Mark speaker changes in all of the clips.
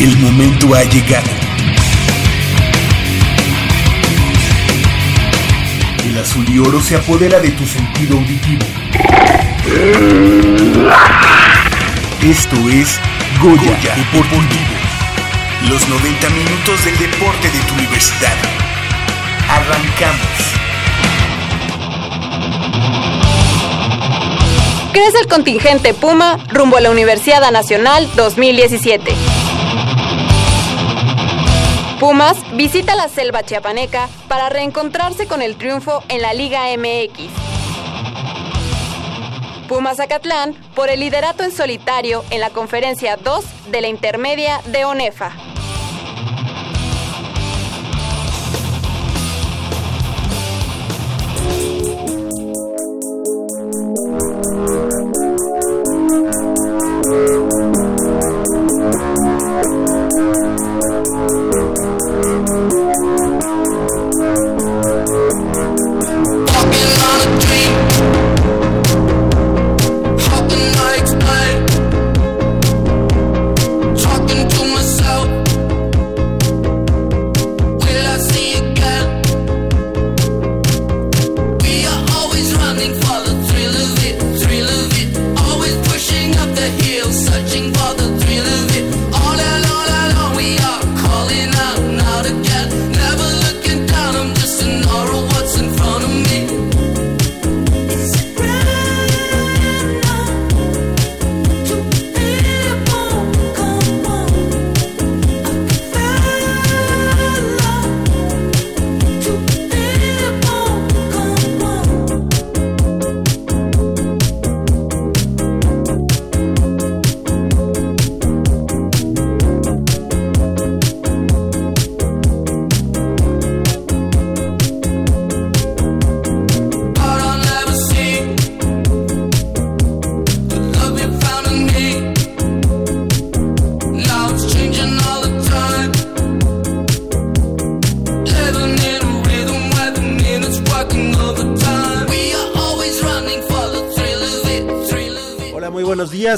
Speaker 1: El momento ha llegado. El azul y oro se apodera de tu sentido auditivo. Esto es Goya, Deportivo. Los 90 minutos del deporte de tu universidad. Arrancamos.
Speaker 2: Crece el contingente Puma rumbo a la Universidad Nacional 2017. Pumas visita la selva chiapaneca para reencontrarse con el triunfo en la Liga MX. Pumas Zacatlán por el liderato en solitario en la conferencia 2 de la intermedia de ONEFA.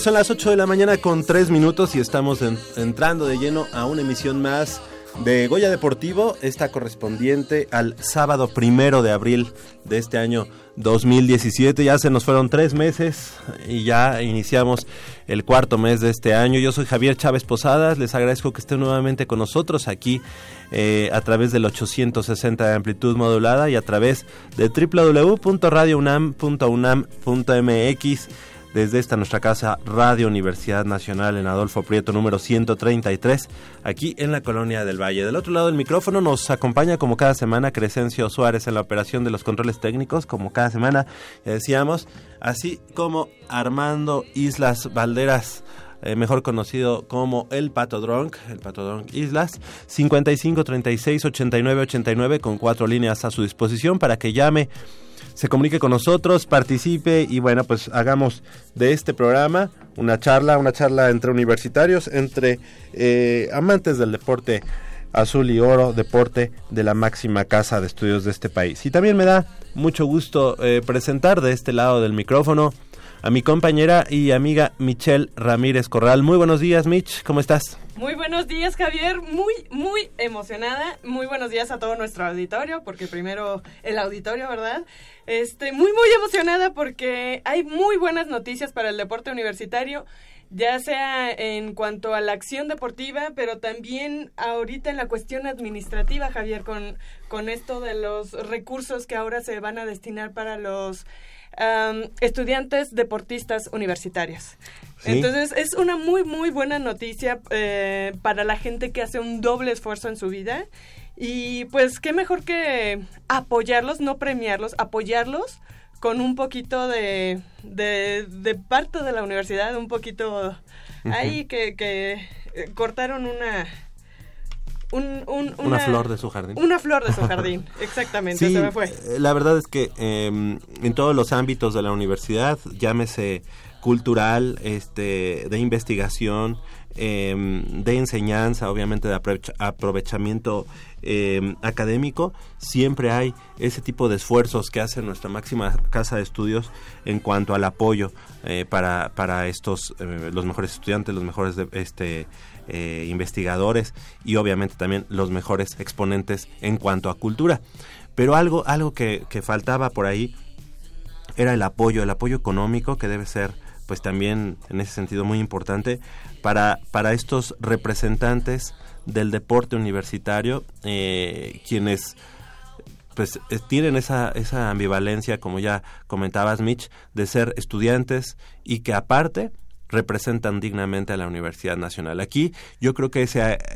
Speaker 3: Son las 8 de la mañana con 3 minutos y estamos entrando de lleno a una emisión más de Goya Deportivo, esta correspondiente al sábado primero de abril de este año 2017. Ya se nos fueron tres meses y ya iniciamos el cuarto mes de este año. Yo soy Javier Chávez Posadas, les agradezco que estén nuevamente con nosotros aquí eh, a través del 860 de amplitud modulada y a través de www.radiounam.unam.mx desde esta nuestra casa Radio Universidad Nacional en Adolfo Prieto número 133, aquí en la Colonia del Valle. Del otro lado del micrófono nos acompaña como cada semana Crescencio Suárez en la operación de los controles técnicos, como cada semana decíamos, así como Armando Islas Valderas. Eh, mejor conocido como el Pato Drunk, el Pato Drunk Islas, 55 36 89 89 con cuatro líneas a su disposición para que llame se comunique con nosotros, participe y bueno, pues hagamos de este programa una charla, una charla entre universitarios, entre eh, amantes del deporte azul y oro, deporte de la máxima casa de estudios de este país. Y también me da mucho gusto eh, presentar de este lado del micrófono a mi compañera y amiga Michelle Ramírez Corral. Muy buenos días, Mitch, ¿cómo estás?
Speaker 4: Muy buenos días, Javier. Muy, muy emocionada. Muy buenos días a todo nuestro auditorio, porque primero el auditorio, ¿verdad? Este, muy, muy emocionada porque hay muy buenas noticias para el deporte universitario, ya sea en cuanto a la acción deportiva, pero también ahorita en la cuestión administrativa, Javier, con, con esto de los recursos que ahora se van a destinar para los estudiantes deportistas universitarios. Entonces es una muy, muy buena noticia eh, para la gente que hace un doble esfuerzo en su vida. Y pues qué mejor que apoyarlos, no premiarlos, apoyarlos con un poquito de, de, parte de la universidad, un poquito ahí que, que eh, cortaron una
Speaker 3: una, flor de su jardín.
Speaker 4: Una flor de su jardín, exactamente, se fue.
Speaker 3: Eh, la verdad es que em, en todos los ámbitos de la universidad, llámese cultural, este, de investigación, em, de enseñanza, obviamente de aprovechamiento em, académico, siempre hay ese tipo de esfuerzos que hace nuestra máxima casa de estudios en cuanto al apoyo eh, para, para estos, eh, los mejores estudiantes, los mejores este, eh, investigadores y obviamente también los mejores exponentes en cuanto a cultura. Pero algo, algo que, faltaba por ahí era el apoyo, el apoyo económico que debe ser pues también en ese sentido muy importante para, para estos representantes del deporte universitario, eh, quienes pues eh, tienen esa, esa ambivalencia, como ya comentabas Mitch, de ser estudiantes y que aparte representan dignamente a la Universidad Nacional. Aquí yo creo que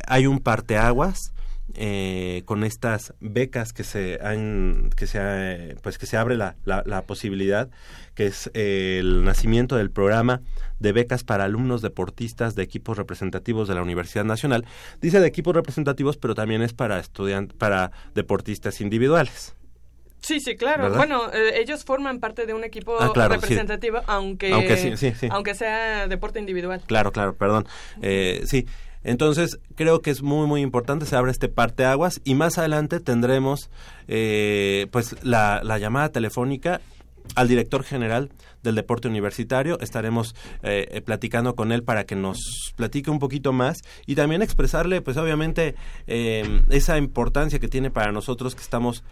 Speaker 3: hay un parteaguas eh, con estas becas que se han que se pues que se abre la, la, posibilidad que es eh, el nacimiento del programa de becas para alumnos deportistas de equipos representativos de la Universidad Nacional dice de equipos representativos pero también es para estudiantes para deportistas individuales
Speaker 4: Sí, sí, claro. Bueno, eh, ellos forman parte de un equipo ah, representativo, aunque, aunque, sea deporte individual.
Speaker 3: Claro, claro, perdón. Eh, sí, entonces, creo que es muy, muy importante, se abre este parteaguas y más adelante tendremos eh, pues la, la llamada telefónica al director general del deporte universitario. Estaremos eh, platicando con él para que nos platique un poquito más y también expresarle, pues obviamente, eh, esa importancia que tiene para nosotros que estamos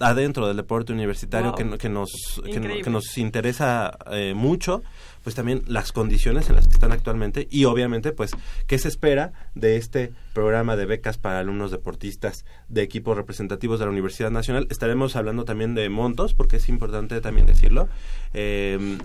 Speaker 3: adentro del deporte universitario que, nos que, nos interesa eh, mucho pues también las condiciones en las que están actualmente y obviamente pues qué se espera de este programa de becas para alumnos deportistas de equipos representativos de la Universidad Nacional estaremos hablando también de montos porque es importante también decirlo eh,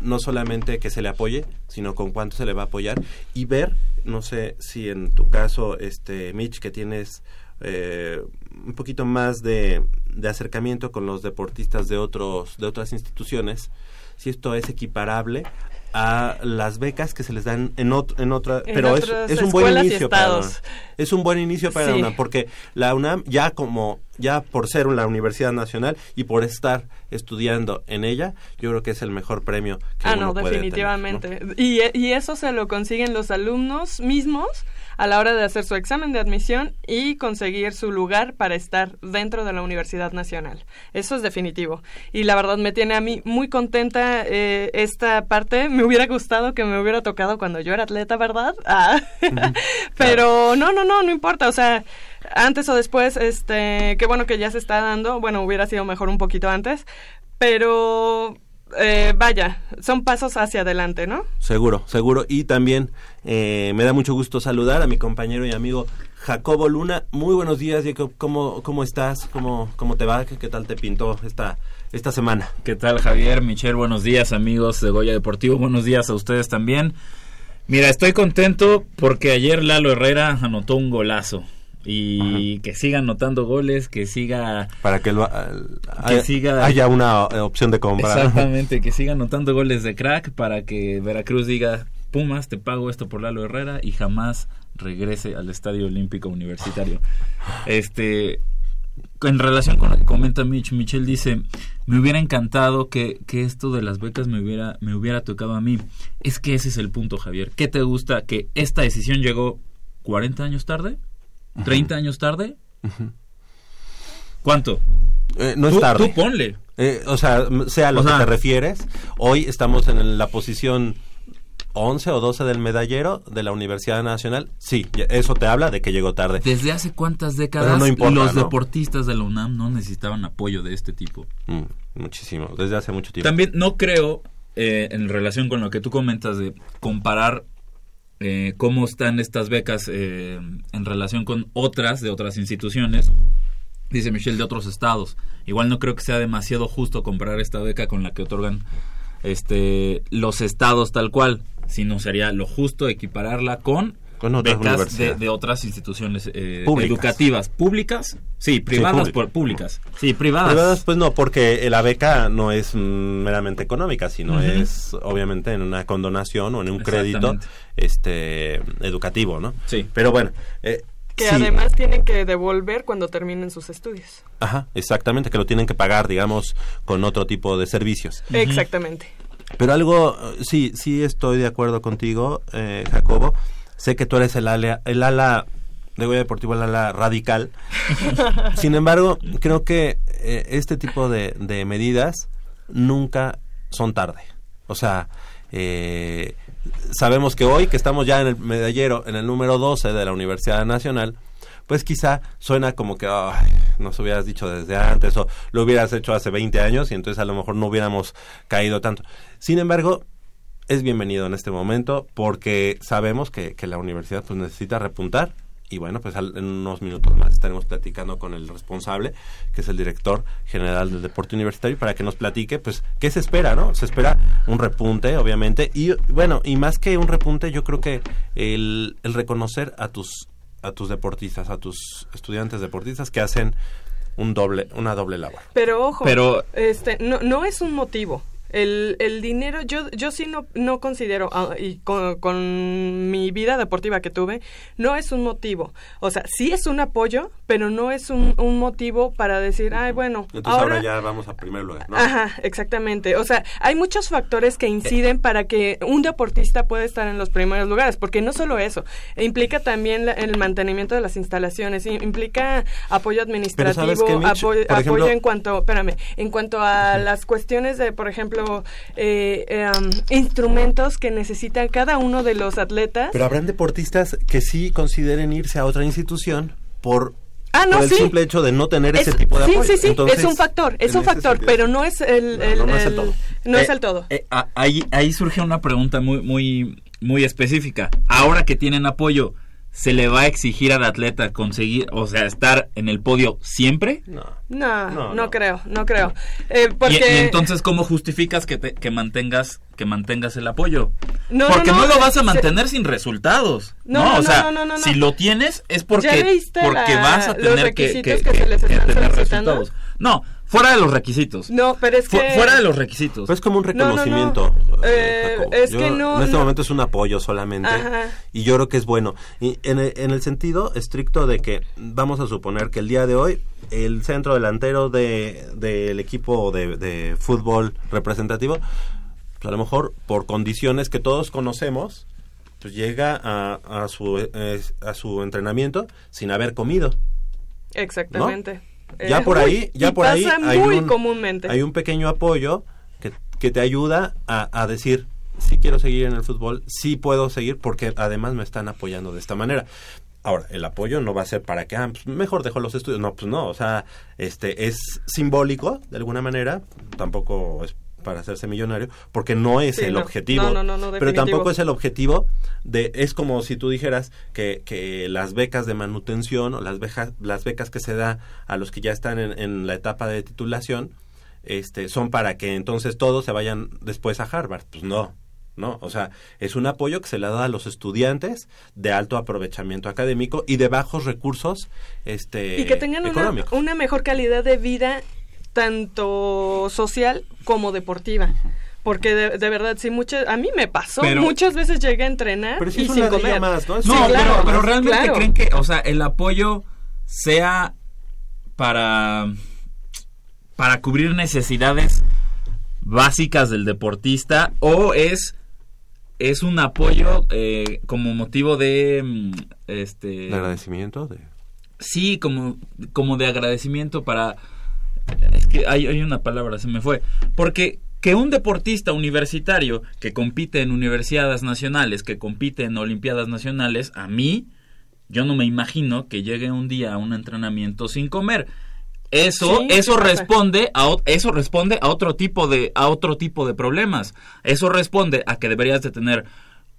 Speaker 3: no solamente que se le apoye sino con cuánto se le va a apoyar y ver no sé si en tu caso este Mitch que tienes eh, un poquito más de, de, acercamiento con los deportistas de otros de otras instituciones si esto es equiparable a las becas que se les dan en, en otra pero es, es, un buen inicio para es un buen inicio para la UNAM porque la UNAM ya como ya por ser una universidad nacional y por estar estudiando en ella yo creo que es el mejor premio que
Speaker 4: ah no definitivamente. Y, y eso se lo consiguen los alumnos mismos a la hora de hacer su examen de admisión y conseguir su lugar para estar dentro de la Universidad Nacional. Eso es definitivo. Y la verdad me tiene a mí muy contenta eh, esta parte. Me hubiera gustado que me hubiera tocado cuando yo era atleta, ¿verdad? Ah. Pero no, no, no, no importa. O sea, antes o después, este, qué bueno que ya se está dando. Bueno, hubiera sido mejor un poquito antes. Pero eh, vaya, son pasos hacia adelante, ¿no?
Speaker 3: Seguro, seguro. Y también eh, me da mucho gusto saludar a mi compañero y amigo Jacobo Luna. Muy buenos días, Jacob. ¿Cómo, cómo estás? ¿Cómo, ¿Cómo te va? ¿Qué, tal te pintó esta, esta semana?
Speaker 5: ¿Qué tal, Javier? Michelle, buenos días, amigos de Goya Deportivo. Buenos días a ustedes también. Mira, estoy contento porque ayer Lalo Herrera anotó un golazo y que siga anotando goles, que siga
Speaker 3: para que, lo, que siga haya una opción de compra.
Speaker 5: Exactamente, que siga anotando goles de crack para que Veracruz diga, "Pumas, te pago esto por Lalo Herrera" y jamás regrese al Estadio Olímpico Universitario. Este en relación con lo que comenta Mitch, Michelle dice, me hubiera encantado que, que, esto de las becas me hubiera, me hubiera tocado a mí. Es que ese es el punto, Javier. ¿Qué te gusta? Que esta decisión llegó 40 años tarde. ¿30 años tarde? ¿Cuánto?
Speaker 3: Eh, no es tarde.
Speaker 5: Tú ponle.
Speaker 3: Eh, o sea, sea a lo que te refieres, hoy estamos en la posición 11 o 12 del medallero de la Universidad Nacional. Sí, eso te habla de que llegó tarde.
Speaker 5: ¿Desde hace cuántas décadas los deportistas de la UNAM no necesitaban apoyo de este tipo?
Speaker 3: Mm, muchísimo, desde hace mucho tiempo.
Speaker 5: También no creo, eh, en relación con lo que tú comentas de comparar eh, cómo están estas becas eh, en relación con otras de otras instituciones, dice Michelle, de otros estados. Igual no creo que sea demasiado justo comparar esta beca con la que otorgan este los estados tal cual, sino sería lo justo equipararla con becas de, otras instituciones eh, educativas. Públicas sí privadas por públicas. Sí privadas.
Speaker 3: Privadas pues no porque la beca no es meramente económica sino es obviamente en una condonación o en un crédito este educativo no
Speaker 5: sí.
Speaker 3: Pero bueno
Speaker 4: eh, que además tienen que devolver cuando terminen sus estudios.
Speaker 3: Ajá, exactamente, que lo tienen que pagar, digamos, con otro tipo de servicios.
Speaker 4: Exactamente.
Speaker 3: Pero algo, sí, sí estoy de acuerdo contigo, eh, Jacobo. Sé que tú eres el ala, el ala de Goya Deportivo, el ala radical. Sin embargo, creo que eh, este tipo de, de medidas nunca son tarde. O sea, eh, sabemos que hoy, que estamos ya en el medallero, en el número 12 de la Universidad Nacional, pues quizá suena como que ay, nos hubieras dicho desde antes o lo hubieras hecho hace 20 años y entonces a lo mejor no hubiéramos caído tanto. Sin embargo, es bienvenido en este momento porque sabemos que, que la universidad pues necesita repuntar y bueno, pues al- en unos minutos más estaremos platicando con el responsable, que es el director general del deporte universitario, para que nos platique, pues, qué se espera, ¿no? Se espera un repunte, obviamente, y bueno, y más que un repunte, yo creo que el, el reconocer a tus a tus deportistas, a tus estudiantes deportistas que hacen un doble, una doble labor.
Speaker 4: Pero ojo,
Speaker 5: Pero-
Speaker 4: este, no, no es un motivo. El, el dinero, yo, yo sí no, no considero, ah, y con, con mi vida deportiva que tuve, no es un motivo. O sea, sí es un apoyo, pero no es un, un motivo para decir, ay, bueno,
Speaker 3: Entonces ahora, ya vamos a primer lugar, ¿no?
Speaker 4: Ajá, exactamente. O sea, hay muchos factores que inciden para que un deportista pueda estar en los primeros lugares, porque no solo eso, implica también la- el mantenimiento de las instalaciones, implica apoyo administrativo,
Speaker 3: ¿sabes qué, Mitch?
Speaker 4: apoyo,
Speaker 3: ejemplo-
Speaker 4: apoyo en cuanto, espérame, en cuanto a las cuestiones de, por ejemplo, eh, em, instrumentos que necesitan cada uno de los atletas.
Speaker 3: Pero habrán deportistas que sí consideren irse a otra institución por,
Speaker 4: Ah, no,
Speaker 3: por el
Speaker 4: sí.
Speaker 3: simple hecho de no tener ese
Speaker 4: Es-
Speaker 3: tipo de
Speaker 4: sí,
Speaker 3: apoyo.
Speaker 4: sí, sí,
Speaker 3: Entonces,
Speaker 4: es un factor, es un
Speaker 3: ese
Speaker 4: factor,
Speaker 3: sentido-
Speaker 4: pero no es el,
Speaker 3: No,
Speaker 4: el-
Speaker 3: no, no es el
Speaker 4: el-
Speaker 3: todo.
Speaker 4: no es
Speaker 5: Eh,
Speaker 4: el todo.
Speaker 5: eh, ahí, ahí surge una pregunta muy, muy, muy específica. Ahora que tienen apoyo, ¿se le va a exigir al atleta conseguir, o sea, estar en el podio siempre?
Speaker 3: No.
Speaker 4: No,
Speaker 3: No,
Speaker 4: no,
Speaker 3: no.
Speaker 4: creo, no creo. Eh,
Speaker 5: Y-
Speaker 4: porque
Speaker 5: Y, entonces, ¿cómo justificas que, te- que mantengas que mantengas el apoyo?
Speaker 4: No,
Speaker 5: porque
Speaker 4: no,
Speaker 5: no,
Speaker 4: no,
Speaker 5: lo vas a
Speaker 4: se-
Speaker 5: mantener sin resultados.
Speaker 4: No,
Speaker 5: No,
Speaker 4: no,
Speaker 5: o sea,
Speaker 4: no, no, no, no.
Speaker 5: si lo tienes es porque,
Speaker 4: ¿Ya leíste
Speaker 5: porque
Speaker 4: la-
Speaker 5: vas a
Speaker 4: los
Speaker 5: tener que,
Speaker 4: requisitos que se les
Speaker 5: que
Speaker 4: están
Speaker 5: tener resultados. No, fuera de los requisitos.
Speaker 4: no, pero es
Speaker 5: Fu-
Speaker 4: que
Speaker 5: Fuera de los requisitos.
Speaker 3: Pues es como un
Speaker 4: No, no, no.
Speaker 3: reconocimiento.
Speaker 4: Eh, es
Speaker 3: Yo-
Speaker 4: que no,
Speaker 3: En este
Speaker 4: no.
Speaker 3: momento es un apoyo solamente.
Speaker 4: Ajá.
Speaker 3: Y yo creo que es bueno. Y en el, en el sentido estricto de que vamos a suponer que el día de hoy el centro delantero de- del equipo de, de fútbol representativo, pues a lo mejor por condiciones que todos conocemos, pues llega a, a su, eh, a su entrenamiento sin haber comido.
Speaker 4: exactamente.
Speaker 3: Ya
Speaker 4: Eh,
Speaker 3: por
Speaker 4: uy,
Speaker 3: ahí, ya
Speaker 4: y
Speaker 3: por ahí hay
Speaker 4: muy
Speaker 3: un,
Speaker 4: comúnmente.
Speaker 3: hay un pequeño apoyo que, que te ayuda a, a decir, sí quiero seguir en el fútbol, sí puedo seguir porque además me están apoyando de esta manera. Ahora, el apoyo no va a ser para que, ah, pues mejor dejo los estudios. No, pues no, o sea, este es simbólico de alguna manera, tampoco es para hacerse millonario, porque no es
Speaker 4: Sí,
Speaker 3: el
Speaker 4: no.
Speaker 3: objetivo.
Speaker 4: No, no, no, no,
Speaker 3: pero tampoco es el objetivo de, es como si tú dijeras que, que las becas de manutención o las becas, las becas que se da a los que ya están en, en la etapa de titulación, este, son para que entonces todos se vayan después a Harvard. Pues no, no, o sea, es un apoyo que se le da a los estudiantes de alto aprovechamiento académico y de bajos recursos este,
Speaker 4: y que tengan una, una mejor calidad de vida tanto social como deportiva. Porque de, de verdad, sí, muchas, a mí me pasó.
Speaker 5: Pero-
Speaker 4: muchas veces llegué a entrenar
Speaker 3: Pero si
Speaker 4: y sin comer.
Speaker 3: más, ¿no?
Speaker 5: No,
Speaker 3: Sí,
Speaker 5: pero,
Speaker 3: claro,
Speaker 5: pero realmente
Speaker 4: claro.
Speaker 5: creen que, o sea, el apoyo sea para para cubrir necesidades básicas del deportista o es es un apoyo eh, como motivo de mm, este
Speaker 3: de agradecimiento. De...
Speaker 5: sí como como de agradecimiento para es que hay, hay una palabra se me fue. Porque que un deportista universitario que compite en universidades nacionales que compite en olimpiadas nacionales a mí yo no me imagino que llegue un día a un entrenamiento sin comer. Eso
Speaker 4: Sí,
Speaker 5: eso responde a eso responde a otro tipo de a otro tipo de problemas. Eso responde a que deberías de tener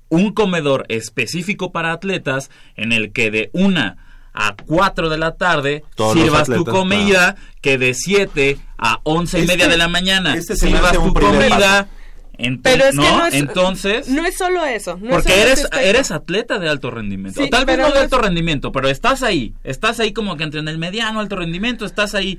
Speaker 5: un comedor específico para atletas en el que de una a 4 de la tarde
Speaker 3: Todos
Speaker 5: sirvas tu comida, que de 7 a 11 y
Speaker 3: Este-
Speaker 5: media de la mañana
Speaker 3: este
Speaker 5: sirvas tu comida. Ento-
Speaker 4: Pero es
Speaker 5: ¿no?
Speaker 4: que no es,
Speaker 5: Entonces,
Speaker 4: no es solo eso. no es
Speaker 5: porque
Speaker 4: solo
Speaker 5: eres, eres atleta de alto rendimiento.
Speaker 4: Sí,
Speaker 5: o tal vez no de alto
Speaker 4: es-
Speaker 5: rendimiento, pero estás ahí. Estás ahí como que entre en el mediano, alto rendimiento, estás ahí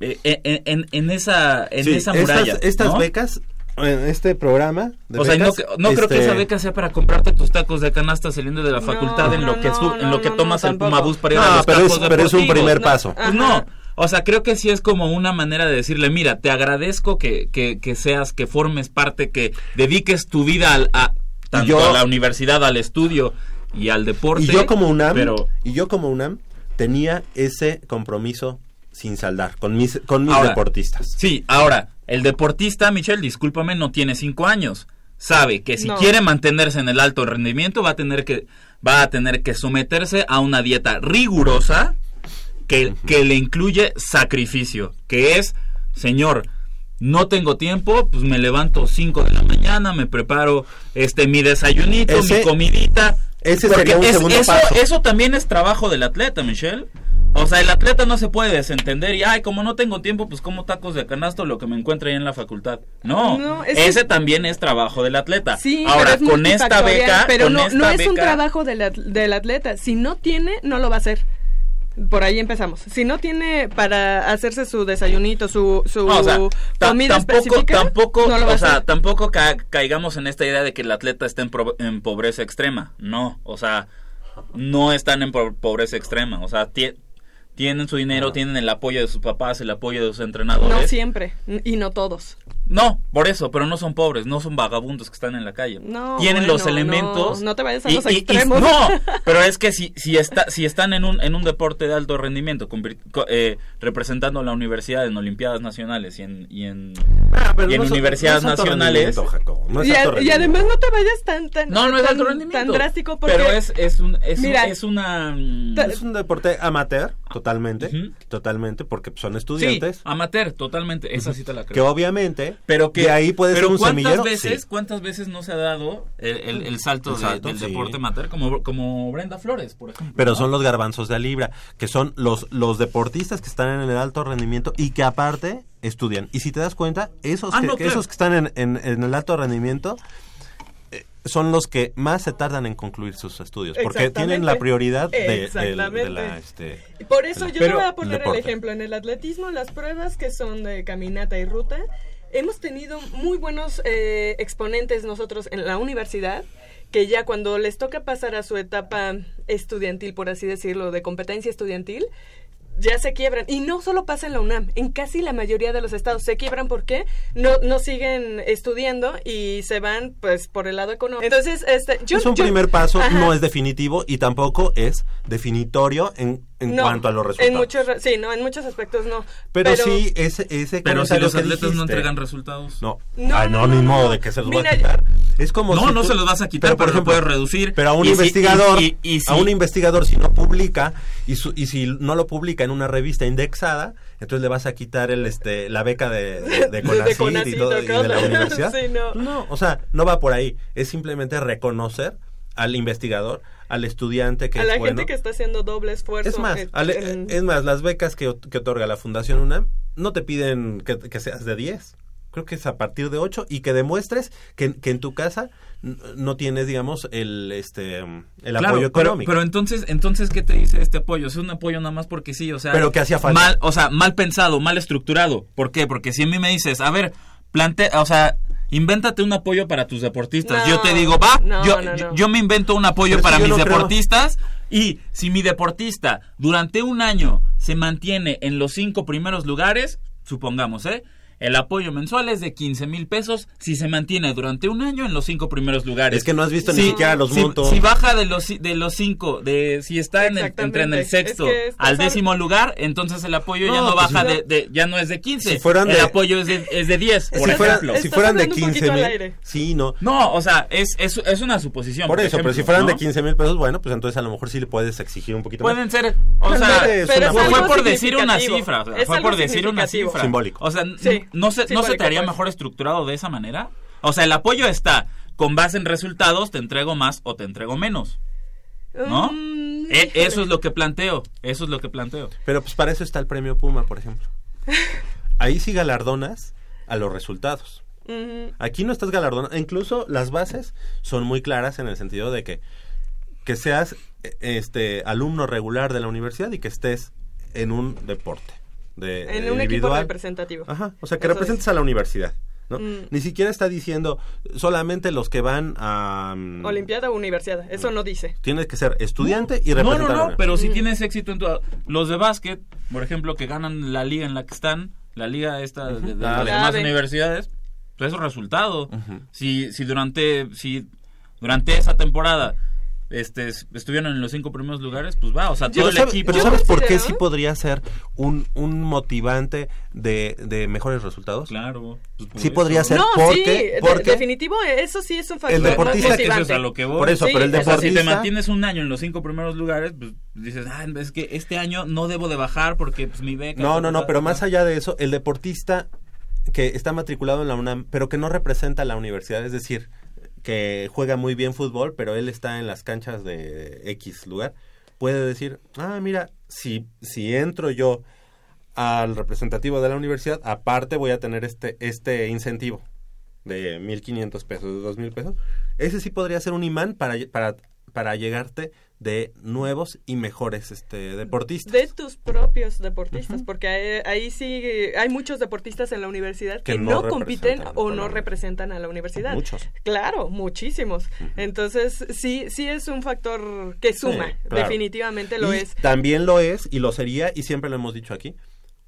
Speaker 5: eh, en, en- en esa, en
Speaker 3: Sí,
Speaker 5: esa muralla.
Speaker 3: Estas, estas
Speaker 5: ¿no?
Speaker 3: becas, en este programa. de
Speaker 5: O sea, no, creo que
Speaker 3: este,
Speaker 5: esa beca sea para comprarte tus tacos de canasta saliendo de la
Speaker 4: No,
Speaker 5: facultad en lo que, su- en lo que tomas
Speaker 4: no,
Speaker 5: el. Pumabús para ir a los
Speaker 3: pero es, pero es un primer
Speaker 5: No,
Speaker 3: paso.
Speaker 5: Pues no, O sea, creo que sí es como una manera de decirle, mira, te agradezco que, que, que seas, que formes parte, que dediques tu vida al, a tanto
Speaker 3: yo-
Speaker 5: a la universidad, al estudio y al deporte.
Speaker 3: Y yo como UNAM,
Speaker 5: pero
Speaker 3: y yo como UNAM tenía ese compromiso sin saldar con mis con mis
Speaker 5: Ahora,
Speaker 3: deportistas.
Speaker 5: Sí, ahora, el deportista, Michelle, discúlpame, no tiene cinco años. Sabe que si
Speaker 4: No.
Speaker 5: quiere mantenerse en el alto rendimiento va a tener que va a tener que someterse a una dieta rigurosa que, que le incluye sacrificio, que es, señor, no tengo tiempo, pues me levanto 5 de la mañana, me preparo este mi desayunito,
Speaker 3: Ese-
Speaker 5: mi comidita.
Speaker 3: Ese
Speaker 5: Porque
Speaker 3: sería un
Speaker 5: es-
Speaker 3: segundo
Speaker 5: eso,
Speaker 3: paso.
Speaker 5: eso también es trabajo del atleta, Michelle. O sea, el atleta no se puede desentender y, ay, como no tengo tiempo, pues como tacos de canasto lo que me encuentre ahí en la facultad. No,
Speaker 4: No,
Speaker 5: ese también es trabajo del atleta.
Speaker 4: Sí,
Speaker 5: Ahora,
Speaker 4: pero es
Speaker 5: con esta beca,
Speaker 4: pero
Speaker 5: con
Speaker 4: no,
Speaker 5: esta
Speaker 4: no es un trabajo del, del atleta. Si no tiene, no lo va a hacer. Por ahí empezamos. Si no tiene para hacerse su desayunito, su, su
Speaker 5: No, o sea, ta-
Speaker 4: comida
Speaker 5: tampoco,
Speaker 4: específica,
Speaker 5: tampoco,
Speaker 4: no lo va a
Speaker 5: o sea,
Speaker 4: hacer.
Speaker 5: tampoco ca- caigamos en esta idea de que el atleta está en, pro- en pobreza extrema. No, o sea, no están en po- pobreza extrema. O sea, tie- tienen su dinero, tienen el apoyo de sus papás, el apoyo de sus entrenadores.
Speaker 4: No siempre, y no todos.
Speaker 5: No, por eso, pero no son pobres, no son vagabundos que están en la calle.
Speaker 4: No,
Speaker 5: Tienen
Speaker 4: bueno,
Speaker 5: los elementos.
Speaker 4: no, no te vayas a
Speaker 5: y-
Speaker 4: los
Speaker 5: y- y-
Speaker 4: extremos.
Speaker 5: no, pero es que si, si, está, si están en un, en un deporte de alto rendimiento, eh, representando a la universidad en Olimpiadas Nacionales y en, y en,
Speaker 3: Ah,
Speaker 5: y en
Speaker 3: no es-
Speaker 5: universidades
Speaker 3: no
Speaker 5: nacionales.
Speaker 3: Jacobo, no es
Speaker 4: y,
Speaker 3: alto
Speaker 4: a- y además no te vayas tan tan
Speaker 5: No, no es
Speaker 4: tan,
Speaker 5: alto rendimiento.
Speaker 4: tan drástico porque
Speaker 5: Pero es, es, un, es, un-
Speaker 4: Mira,
Speaker 5: es una...
Speaker 3: Es un deporte amateur, totalmente,
Speaker 5: Ujú.
Speaker 3: totalmente, porque son
Speaker 5: Sí,
Speaker 3: estudiantes,
Speaker 5: amateur, totalmente, esa sí te la
Speaker 3: que
Speaker 5: creo.
Speaker 3: obviamente
Speaker 5: pero que
Speaker 3: de ahí puede
Speaker 5: pero
Speaker 3: ser un
Speaker 5: ¿cuántas
Speaker 3: semillero.
Speaker 5: veces
Speaker 3: Sí.
Speaker 5: cuántas veces no se ha dado el, el- el salto,
Speaker 3: El
Speaker 5: de-
Speaker 3: salto,
Speaker 5: del
Speaker 3: sí.
Speaker 5: deporte amateur como, como Brenda Flores por ejemplo
Speaker 3: Pero
Speaker 5: ¿no?
Speaker 3: son los garbanzos de libra, que son los, los deportistas que están en el alto rendimiento y que aparte estudian. Y si te das cuenta, esos,
Speaker 5: Ah,
Speaker 3: que,
Speaker 5: no,
Speaker 3: que
Speaker 5: claro.
Speaker 3: esos que están en, en- en el alto rendimiento eh, son los que más se tardan en concluir sus estudios, porque tienen la prioridad de, la... Este,
Speaker 4: Por eso yo te voy a poner el ejemplo. En el atletismo, las pruebas que son de caminata y ruta, hemos tenido muy buenos eh, exponentes nosotros en la universidad que ya cuando les toca pasar a su etapa estudiantil, por así decirlo, de competencia estudiantil, ya se quiebran. Y no solo pasa en la UNAM, en casi la mayoría de los estados se quiebran porque no, no siguen estudiando y se van pues por el lado económico. Entonces, este, yo,
Speaker 3: es un
Speaker 4: yo-
Speaker 3: primer paso,
Speaker 4: Ajá.
Speaker 3: no es definitivo y tampoco es definitorio en, en
Speaker 4: No,
Speaker 3: cuanto a los resultados.
Speaker 4: En muchos, sí, no, en muchos aspectos no.
Speaker 3: pero, sí, ese, ese
Speaker 5: pero si los atletas no
Speaker 3: dijiste-
Speaker 5: entregan resultados
Speaker 3: No,
Speaker 4: No,
Speaker 3: Ay, no,
Speaker 4: no,
Speaker 3: ni
Speaker 4: no,
Speaker 3: modo
Speaker 4: no.
Speaker 3: de que se los
Speaker 4: Mira,
Speaker 3: va a quitar. Es como
Speaker 5: No,
Speaker 3: si
Speaker 5: no
Speaker 3: tú-
Speaker 5: se los vas a quitar, pero lo puedes reducir.
Speaker 3: Pero a un
Speaker 5: Y si-
Speaker 3: investigador,
Speaker 5: y- y-
Speaker 3: a un investigador si no publica y, su- y si no lo publica en una revista indexada, entonces le vas a quitar el este la beca de, de, de
Speaker 4: De
Speaker 3: Conacyt
Speaker 4: Conacyt,
Speaker 3: y, todo- y de la universidad.
Speaker 4: Sí, no.
Speaker 3: no, o sea, no va por ahí. Es simplemente reconocer al investigador, al estudiante que
Speaker 4: a
Speaker 3: es
Speaker 4: la
Speaker 3: bueno.
Speaker 4: gente que está haciendo doble esfuerzo.
Speaker 3: Es más,
Speaker 4: eh,
Speaker 3: al-
Speaker 4: en-
Speaker 3: es más, las becas que, que otorga la Fundación UNAM no te piden que, que seas de 10. Creo que es a partir de 8 y que demuestres que, que en tu casa no tienes, digamos, el este el
Speaker 5: Claro,
Speaker 3: apoyo
Speaker 5: pero,
Speaker 3: económico.
Speaker 5: pero entonces, entonces, ¿qué te dice este apoyo? Es un apoyo nada más porque sí, o sea...
Speaker 3: Pero que hacía falta.
Speaker 5: Mal, o sea, mal pensado, mal estructurado. ¿Por qué? Porque si a mí me dices, a ver, plantea, o sea, invéntate un apoyo para tus deportistas.
Speaker 4: No,
Speaker 5: yo te digo, va,
Speaker 4: no,
Speaker 5: yo,
Speaker 4: no, no.
Speaker 5: yo- me invento un apoyo
Speaker 3: Pero
Speaker 5: para mis
Speaker 3: no creo.
Speaker 5: deportistas y si mi deportista durante un año se mantiene en los cinco primeros lugares, supongamos, ¿eh? El apoyo mensual es de 15 mil pesos si se mantiene durante un año en los cinco primeros lugares.
Speaker 3: Es que no has visto ni
Speaker 5: Si-
Speaker 3: siquiera los
Speaker 5: si,
Speaker 3: montos.
Speaker 5: si baja de los de los cinco, de si está en el, entre en el sexto
Speaker 4: Es que estás
Speaker 5: al décimo lugar, entonces el apoyo ya
Speaker 3: No, pues
Speaker 5: baja
Speaker 3: si-
Speaker 5: de, de- ya no es de 15,
Speaker 3: Si fueran
Speaker 5: el
Speaker 3: de-
Speaker 5: apoyo es de, es de 10, por
Speaker 3: si, fueran,
Speaker 5: ejemplo.
Speaker 3: si
Speaker 4: Estás
Speaker 3: fueran de
Speaker 4: hablando un
Speaker 3: 15
Speaker 4: poquito al
Speaker 3: mil,
Speaker 4: aire.
Speaker 3: sí, no.
Speaker 5: No, o sea, es, es, es una suposición.
Speaker 3: Por eso, pero si fueran
Speaker 5: ¿no?
Speaker 3: de 15 mil pesos, bueno, pues entonces a lo mejor sí le puedes exigir un poquito
Speaker 5: Pueden
Speaker 3: más.
Speaker 5: ser, o
Speaker 3: Pero
Speaker 5: sea,
Speaker 4: pero
Speaker 5: fue por decir una cifra, fue por decir una cifra.
Speaker 3: Simbólico.
Speaker 5: O sea,
Speaker 4: Sí,
Speaker 5: no se, no se te haría mejor estructurado de esa manera. O sea, el apoyo está con base en resultados, te entrego más o te entrego menos, ¿no?
Speaker 4: Mm,
Speaker 5: E- eso es lo que planteo, eso es lo que planteo.
Speaker 3: Pero pues para eso está el premio Puma, por ejemplo. Ahí sí galardonas a los resultados.
Speaker 4: Ujú.
Speaker 3: Aquí no estás galardonando. Incluso las bases son muy claras en el sentido de que, que seas eh, este alumno regular de la universidad y que estés en un deporte de,
Speaker 4: En un equipo
Speaker 3: individual.
Speaker 4: representativo.
Speaker 3: Ajá, o sea, que
Speaker 4: Eso
Speaker 3: representes
Speaker 4: es.
Speaker 3: a la universidad. ¿no?
Speaker 4: Mm.
Speaker 3: Ni siquiera está diciendo solamente los que van a... mm,
Speaker 4: Olimpiada o universidad, eso no dice.
Speaker 3: Tienes que ser estudiante y
Speaker 5: No,
Speaker 3: representar.
Speaker 5: no, no,
Speaker 3: la-
Speaker 5: pero si tienes éxito en tu... Los de básquet, por ejemplo, que ganan la liga en la que están, la liga esta de, de las
Speaker 3: de-
Speaker 5: demás
Speaker 4: de-
Speaker 5: universidades, pues es un resultado. Si, si durante, si durante esa temporada este, es- estuvieron en los cinco primeros lugares, pues va, o sea, todo el
Speaker 3: sabe-
Speaker 5: equipo...
Speaker 3: pero ¿sabes por qué sí podría ser un, un motivante de, de mejores resultados?
Speaker 5: Claro. pues,
Speaker 3: Sí
Speaker 5: eso.
Speaker 3: podría ser.
Speaker 4: No,
Speaker 3: porque-
Speaker 4: sí, de-
Speaker 3: porque-
Speaker 4: definitivo, eso sí es un factor
Speaker 3: El deportista que
Speaker 5: Eso es
Speaker 4: motivante.
Speaker 5: a lo que voy.
Speaker 3: Por eso,
Speaker 4: Sí,
Speaker 3: pero el
Speaker 4: sea,
Speaker 5: O sea, si te
Speaker 3: deportista...
Speaker 5: mantienes un año en los cinco primeros lugares, pues dices, ah, es que este año no debo de bajar porque pues, mi beca...
Speaker 3: No, no, no, pero
Speaker 5: ta".
Speaker 3: más allá de eso, el deportista que está matriculado en la UNAM, pero que no representa a la universidad, es decir, que juega muy bien fútbol, pero él está en las canchas de X lugar, puede decir, ah, mira, si, si entro yo al representativo de la universidad, aparte voy a tener este, este incentivo de 1.500 pesos, de 2.000 pesos. Ese sí podría ser un imán para, para, para llegarte de nuevos y mejores este, deportistas.
Speaker 4: De tus propios deportistas, porque ahí, ahí sí hay muchos deportistas en la universidad que,
Speaker 3: Que
Speaker 4: no,
Speaker 3: no
Speaker 4: compiten o no representan a la universidad.
Speaker 3: Muchos.
Speaker 4: Claro, muchísimos. Entonces, sí, sí es un factor que suma,
Speaker 3: Sí, claro.
Speaker 4: definitivamente lo
Speaker 3: Y
Speaker 4: es.
Speaker 3: También lo es, y lo sería, y siempre lo hemos dicho aquí,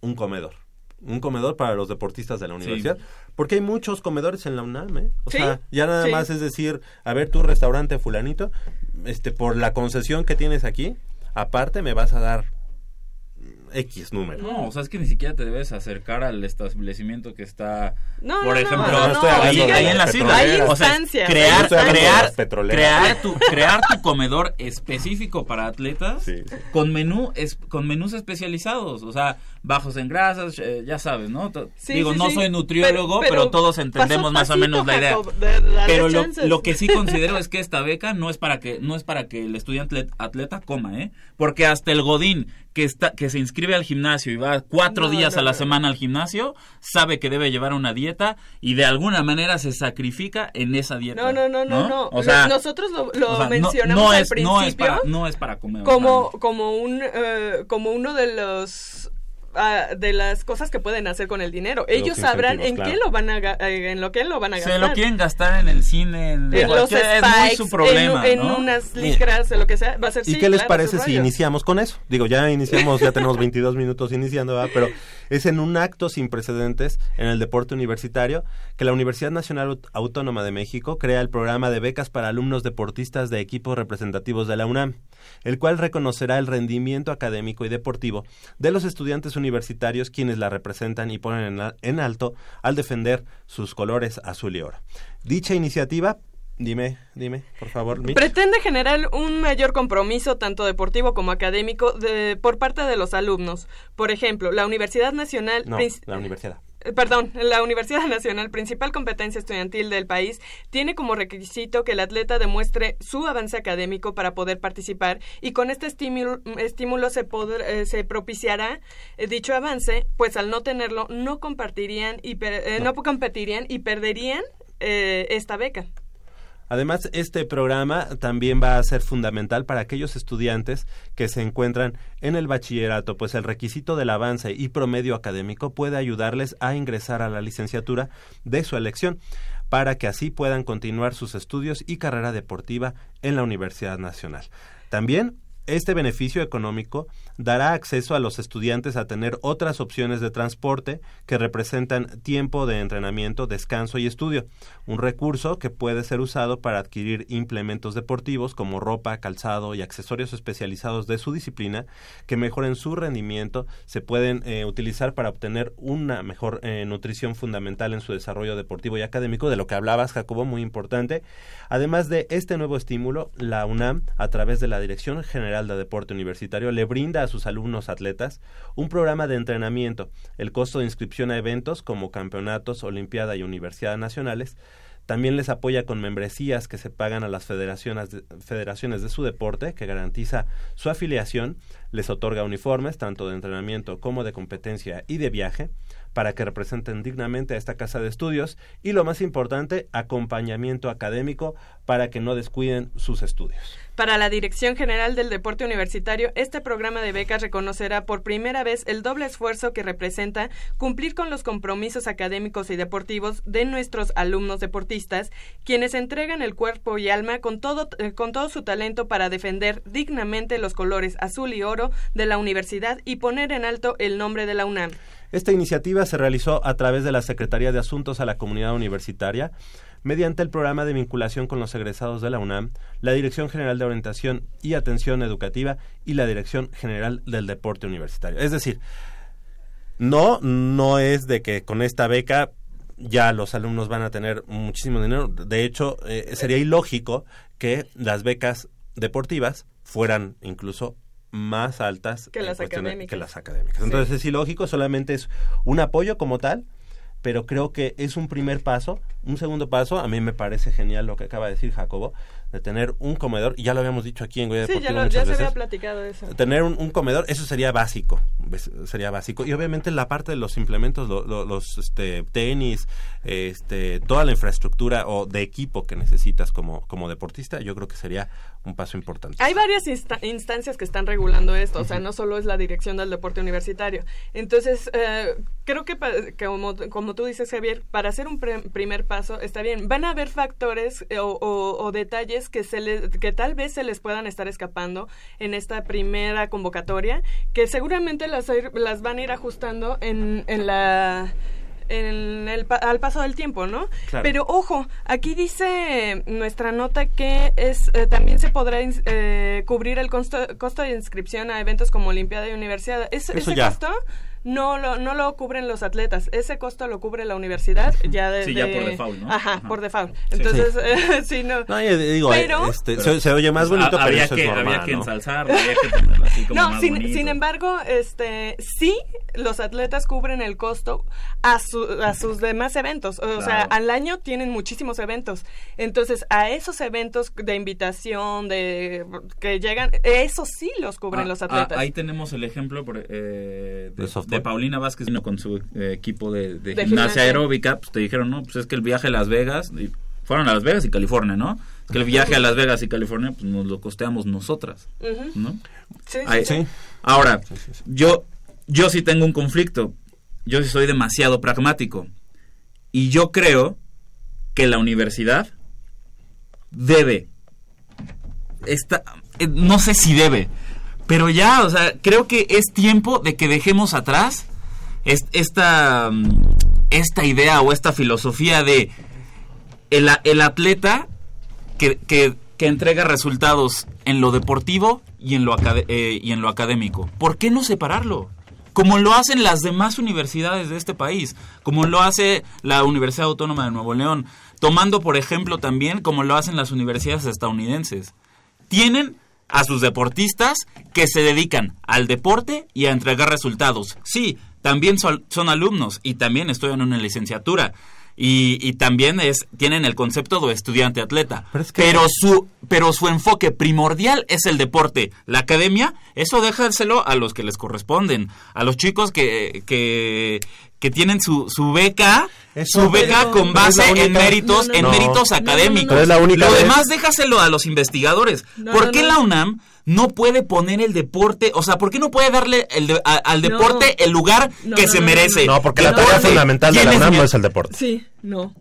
Speaker 3: un comedor. Un comedor para los deportistas de la
Speaker 5: Sí.
Speaker 3: universidad. Porque hay muchos comedores en la UNAM, ¿eh? O
Speaker 4: Sí,
Speaker 3: sea, ya nada
Speaker 4: sí.
Speaker 3: más es decir, a ver, tu restaurante fulanito, este, por la concesión que tienes aquí, aparte me vas a dar X número.
Speaker 5: No, o sea, es que ni siquiera te debes acercar al establecimiento que está,
Speaker 4: No,
Speaker 5: por
Speaker 4: no,
Speaker 5: ejemplo,
Speaker 4: no, no,
Speaker 3: estoy
Speaker 5: ahí, en las islas.
Speaker 3: petroleras.
Speaker 5: O sea,
Speaker 4: Hay instancias,
Speaker 5: crear,
Speaker 4: hay
Speaker 5: crear, crear tu, crear tu comedor específico para atletas
Speaker 3: Sí, sí.
Speaker 5: con menú es, con menús especializados, o sea, bajos en grasas, eh, ya sabes, ¿no?
Speaker 4: Sí,
Speaker 5: Digo,
Speaker 4: sí,
Speaker 5: no
Speaker 4: sí.
Speaker 5: soy nutriólogo, pero,
Speaker 4: pero
Speaker 5: todos entendemos más o menos la idea.
Speaker 4: De-
Speaker 5: Pero lo, lo que sí considero es que esta beca no es para que no es para que el estudiante atlet- atleta coma, ¿eh? Porque hasta el godín que está que se inscribe al gimnasio y va cuatro
Speaker 4: No,
Speaker 5: días
Speaker 4: no,
Speaker 5: a la
Speaker 4: no.
Speaker 5: semana al gimnasio sabe que debe llevar una dieta y de alguna manera se sacrifica en esa dieta.
Speaker 4: No, no, no, no, no.
Speaker 5: O sea,
Speaker 4: Nosotros lo, lo
Speaker 5: o sea, no-
Speaker 4: mencionamos
Speaker 5: no,
Speaker 4: al
Speaker 5: es,
Speaker 4: principio
Speaker 5: no es para no es para comer.
Speaker 4: como, como, un, eh, como uno de los... ah, de las cosas que pueden hacer con el dinero. Ellos
Speaker 3: los
Speaker 4: sabrán en
Speaker 3: incentivos,
Speaker 4: qué
Speaker 3: claro.
Speaker 4: lo van a eh, en lo que lo van a gastar.
Speaker 5: se lo quieren gastar en el cine, en,
Speaker 4: en los
Speaker 5: cualquier- es muy
Speaker 4: spikes,
Speaker 5: su problema,
Speaker 4: en, unas licras, en lo que sea, va a ser
Speaker 3: ¿Y
Speaker 4: sí,
Speaker 3: qué les
Speaker 4: claro,
Speaker 3: parece si
Speaker 4: rollo.
Speaker 3: iniciamos con eso? Digo, ya iniciamos, ya tenemos 22 minutos iniciando, ¿verdad? pero es en un acto sin precedentes en el deporte universitario que la Universidad Nacional Aut- Autónoma de México crea el programa de becas para alumnos deportistas de equipos representativos de la UNAM, el cual reconocerá el rendimiento académico y deportivo de los estudiantes universitarios quienes la representan y ponen en, alto al defender sus colores azul y oro. Dicha iniciativa, dime, dime, por favor, Mitch.
Speaker 4: Pretende generar un mayor compromiso, tanto deportivo como académico, de- por parte de los alumnos. Por ejemplo, la Universidad Nacional...
Speaker 3: No, la universidad.
Speaker 4: Eh, Perdón, la Universidad Nacional, principal competencia estudiantil del país, tiene como requisito que el atleta demuestre su avance académico para poder participar y con este estímulo, estímulo se, eh, se propiciará eh, dicho avance, pues al no tenerlo no compartirían y per- eh, no. competirían y perderían eh, esta beca.
Speaker 3: Además, este programa también va a ser fundamental para aquellos estudiantes que se encuentran en el bachillerato, pues el requisito del avance y promedio académico puede ayudarles a ingresar a la licenciatura de su elección para que así puedan continuar sus estudios y carrera deportiva en la Universidad Nacional. También este beneficio económico dará acceso a los estudiantes a tener otras opciones de transporte que representan tiempo de entrenamiento, descanso y estudio, un recurso que puede ser usado para adquirir implementos deportivos como ropa, calzado y accesorios especializados de su disciplina que mejoren su rendimiento, se pueden eh, utilizar para obtener una mejor eh, nutrición fundamental en su desarrollo deportivo y académico, de lo que hablabas, Jacobo, muy importante. Además de este nuevo estímulo, la UNAM, a través de la Dirección General de Deporte Universitario, le brinda a sus alumnos atletas un programa de entrenamiento. El costo de inscripción a eventos como campeonatos, olimpiada y universidades nacionales también les apoya con membresías que se pagan a las federaciones de, federaciones de su deporte, que garantiza su afiliación, les otorga uniformes, tanto de entrenamiento como de competencia y de viaje, para que representen dignamente a esta casa de estudios y lo más importante, acompañamiento académico para que no descuiden sus estudios.
Speaker 4: Para la Dirección General del Deporte Universitario, este programa de becas reconocerá por primera vez el doble esfuerzo que representa cumplir con los compromisos académicos y deportivos de nuestros alumnos deportistas, quienes entregan el cuerpo y alma con todo, eh, con todo su talento para defender dignamente los colores azul y oro de la universidad y poner en alto el nombre de la UNAM.
Speaker 3: Esta iniciativa se realizó a través de la Secretaría de Asuntos a la Comunidad Universitaria, mediante el programa de vinculación con los egresados de la UNAM, la Dirección General de Orientación y Atención Educativa y la Dirección General del Deporte Universitario. Es decir, no, no es de que con esta beca ya los alumnos van a tener muchísimo dinero. De hecho, eh, sería ilógico que las becas deportivas fueran incluso más altas
Speaker 4: que, las académicas.
Speaker 3: que las académicas. Entonces es ilógico, solamente es un apoyo como tal pero creo que es un primer paso. Un segundo paso, a mí me parece genial lo que acaba de decir Jacobo, de tener un comedor, y ya lo habíamos dicho aquí en Goya
Speaker 4: Sí, ya, lo, ya se había platicado eso.
Speaker 3: Tener un, comedor, eso sería básico, sería básico. Y obviamente la parte de los implementos, los este, tenis, este, toda la infraestructura o de equipo que necesitas como, como deportista, yo creo que sería un paso importante.
Speaker 4: Hay varias instancias que están regulando esto, o sea, no solo es la dirección del deporte universitario. Entonces, eh, creo que, como, como, tú dices, Javier, para hacer un primer paso está bien. Van a haber factores eh, o, detalles que, se que tal vez se les puedan estar escapando en esta primera convocatoria, que seguramente las, las van a ir ajustando en, en la en el, al paso del tiempo, ¿no? Pero ojo, aquí dice nuestra nota que es eh, también se podrá eh, cubrir el costo, costo de inscripción a eventos como Olimpiada y Universidad. ¿Es, ¿Ese costo? No lo, no lo cubren los atletas. Ese costo lo cubre la universidad ya de,
Speaker 5: Sí, ya por default, ¿no?
Speaker 4: Ajá, por default. Entonces, sí, no.
Speaker 3: no yo digo, pero, este, se, oye más bonito, pero eso
Speaker 5: que,
Speaker 3: es normal,
Speaker 5: Había que
Speaker 3: ¿no?
Speaker 5: ensalzarlo, había que ponerlo así como
Speaker 4: No,
Speaker 5: más
Speaker 4: sin,
Speaker 5: bonito.
Speaker 4: sin embargo, este, sí, los atletas cubren el costo a, su, a sus demás eventos. O sea, al año tienen muchísimos eventos. Entonces, a esos eventos de invitación, de que llegan, eso sí los cubren
Speaker 5: Ah,
Speaker 4: los
Speaker 5: ah,
Speaker 4: atletas.
Speaker 5: ahí tenemos el ejemplo por, eh,
Speaker 3: ¿De
Speaker 5: de,
Speaker 3: softball?
Speaker 5: De Paulina Vázquez vino con su eh, equipo de, de
Speaker 4: De
Speaker 5: gimnasia
Speaker 4: gimnasia.
Speaker 5: aeróbica. Pues te dijeron, no, pues es que el viaje a Las Vegas, y fueron a Las Vegas y California, ¿no? Es que el viaje a Las Vegas y California, pues nos lo costeamos nosotras. ¿no?
Speaker 4: Sí, sí.
Speaker 5: Ahora, yo, yo sí tengo un conflicto. Yo sí soy demasiado pragmático. Y yo creo que la universidad debe. Esta, eh, no sé si debe. Pero ya, o sea, creo que es tiempo de que dejemos atrás es- esta, mm, esta idea o esta filosofía de el, atleta que, que- entrega resultados en lo deportivo eh, y en lo académico. ¿Por qué no separarlo? Como lo hacen las demás universidades de este país, como lo hace la Universidad Autónoma de Nuevo León, tomando por ejemplo también como lo hacen las universidades estadounidenses. Tienen a sus deportistas que se dedican al deporte y a entregar resultados. Sí, también son, son alumnos y también estudian una licenciatura. Y, y también es, tienen el concepto de estudiante atleta.
Speaker 3: Pero es que-
Speaker 5: pero su, pero su enfoque primordial es el deporte. La academia, eso déjaselo a los que les corresponden. A los chicos que, que, que tienen su, su beca,
Speaker 3: Eso,
Speaker 5: su beca
Speaker 3: pero-
Speaker 5: con base en méritos,
Speaker 4: No, no,
Speaker 5: en
Speaker 3: no.
Speaker 5: méritos
Speaker 4: No, no, no, no.
Speaker 5: académicos.
Speaker 3: Pero es la única
Speaker 5: Lo
Speaker 3: vez-
Speaker 5: demás déjaselo a los investigadores.
Speaker 4: No,
Speaker 5: ¿Por
Speaker 4: no,
Speaker 5: qué
Speaker 4: no.
Speaker 5: la UNAM no puede poner el deporte, o sea, por qué no puede darle el de- a- al
Speaker 4: No.
Speaker 5: deporte el lugar
Speaker 4: No,
Speaker 5: que
Speaker 4: no,
Speaker 5: se
Speaker 4: no,
Speaker 5: merece?
Speaker 3: No, porque la tarea fundamental de
Speaker 5: ¿Quién
Speaker 3: la UNAM no es el deporte.
Speaker 4: Sí, no.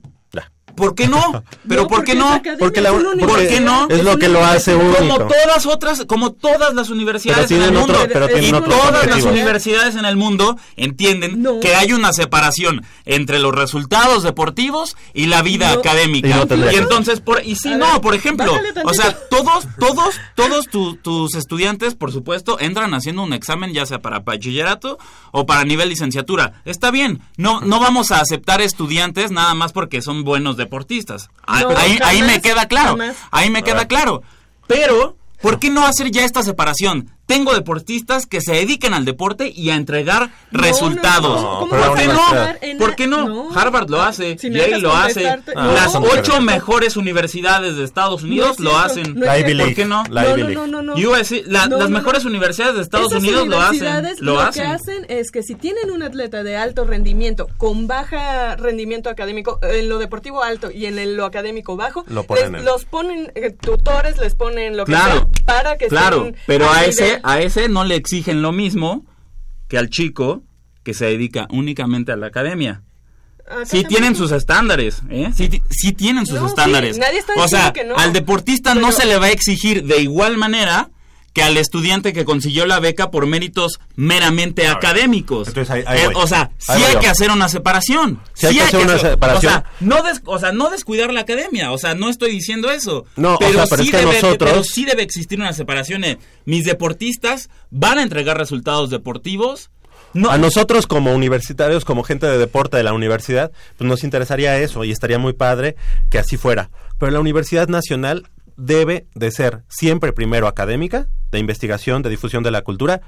Speaker 5: ¿Por qué no? ¿Pero
Speaker 4: No,
Speaker 5: por qué
Speaker 4: porque
Speaker 5: no?
Speaker 3: Porque la
Speaker 5: ¿Por qué no?
Speaker 3: Es lo que lo hace
Speaker 4: universidad.
Speaker 5: Como
Speaker 3: único.
Speaker 5: todas otras, como todas las universidades
Speaker 3: Pero
Speaker 5: en el mundo.
Speaker 3: pero
Speaker 5: y todas las universidades en el mundo entienden
Speaker 4: No.
Speaker 5: que hay una separación entre los resultados deportivos y la vida
Speaker 4: No.
Speaker 5: académica.
Speaker 3: Y
Speaker 5: entonces, por, y sí,
Speaker 4: A
Speaker 5: no,
Speaker 4: ver,
Speaker 5: por ejemplo, o sea, todos, todos, todos tu- tus estudiantes, por supuesto, entran haciendo un examen, ya sea para bachillerato o para nivel licenciatura. Está bien, no, no vamos a aceptar estudiantes nada más porque son buenos deportistas. Ah,
Speaker 4: No,
Speaker 5: ahí, ahí me queda claro,
Speaker 4: jamás.
Speaker 5: ahí me queda claro. Pero, ¿por qué no hacer ya esta separación? Tengo deportistas que se dedican al deporte y a entregar resultados.
Speaker 3: no,
Speaker 4: ¿Cómo
Speaker 3: pero
Speaker 4: vas
Speaker 5: ¿Por qué no? ¿Por qué no? Harvard lo hace,
Speaker 4: Si
Speaker 5: Yale lo hace,
Speaker 3: Ah,
Speaker 5: las ocho mejores universidades de Estados
Speaker 4: No
Speaker 5: Unidos
Speaker 4: es
Speaker 5: lo hacen.
Speaker 4: no es
Speaker 3: La Ivy
Speaker 4: cierto.
Speaker 3: League.
Speaker 5: ¿Por qué no?
Speaker 3: La
Speaker 4: no,
Speaker 3: Ivy
Speaker 4: no,
Speaker 3: League.
Speaker 4: no, no, no.
Speaker 5: USC, la-
Speaker 4: No,
Speaker 5: las
Speaker 4: no,
Speaker 5: mejores
Speaker 4: no.
Speaker 5: universidades de Estados
Speaker 4: Esas
Speaker 5: Unidos lo hacen.
Speaker 4: universidades
Speaker 5: Lo
Speaker 4: que
Speaker 5: hacen.
Speaker 4: hacen es que si tienen un atleta de alto rendimiento, con baja rendimiento académico, en lo deportivo alto y en el- lo académico bajo,
Speaker 3: Lo ponen
Speaker 4: les- los ponen eh, tutores, les ponen lo que
Speaker 5: Claro,
Speaker 4: sea para que
Speaker 5: claro,
Speaker 4: estén
Speaker 5: pero a ese, a ese no le exigen lo mismo que al chico que se dedica únicamente a la academia.
Speaker 4: Acá
Speaker 5: Sí
Speaker 4: también-
Speaker 5: tienen sus estándares, ¿eh? Sí, ti- sí tienen sus
Speaker 4: No, sí,
Speaker 5: estándares.
Speaker 4: nadie está
Speaker 5: o sea,
Speaker 4: diciendo que no,
Speaker 5: al deportista no se le va a exigir de igual manera que al estudiante que consiguió la beca por méritos meramente
Speaker 3: ver,
Speaker 5: académicos.
Speaker 3: entonces ahí- ahí
Speaker 5: Eh, o sea, sí
Speaker 3: Ahí
Speaker 5: hay que hacer una separación.
Speaker 3: Sí hay que hacer una separación.
Speaker 5: O sea, no des- o sea, no descuidar la academia, o sea, no estoy diciendo eso.
Speaker 3: No, o
Speaker 5: pero,
Speaker 3: sea, pero
Speaker 5: sí
Speaker 3: es que
Speaker 5: debe,
Speaker 3: nosotros-
Speaker 5: pero sí debe existir una separación. eh. Mis deportistas van a entregar resultados deportivos. No,
Speaker 3: A nosotros como universitarios, como gente de deporte de la universidad, pues nos interesaría eso y estaría muy padre que así fuera. Pero la Universidad Nacional debe de ser siempre primero académica, de investigación, de difusión de la cultura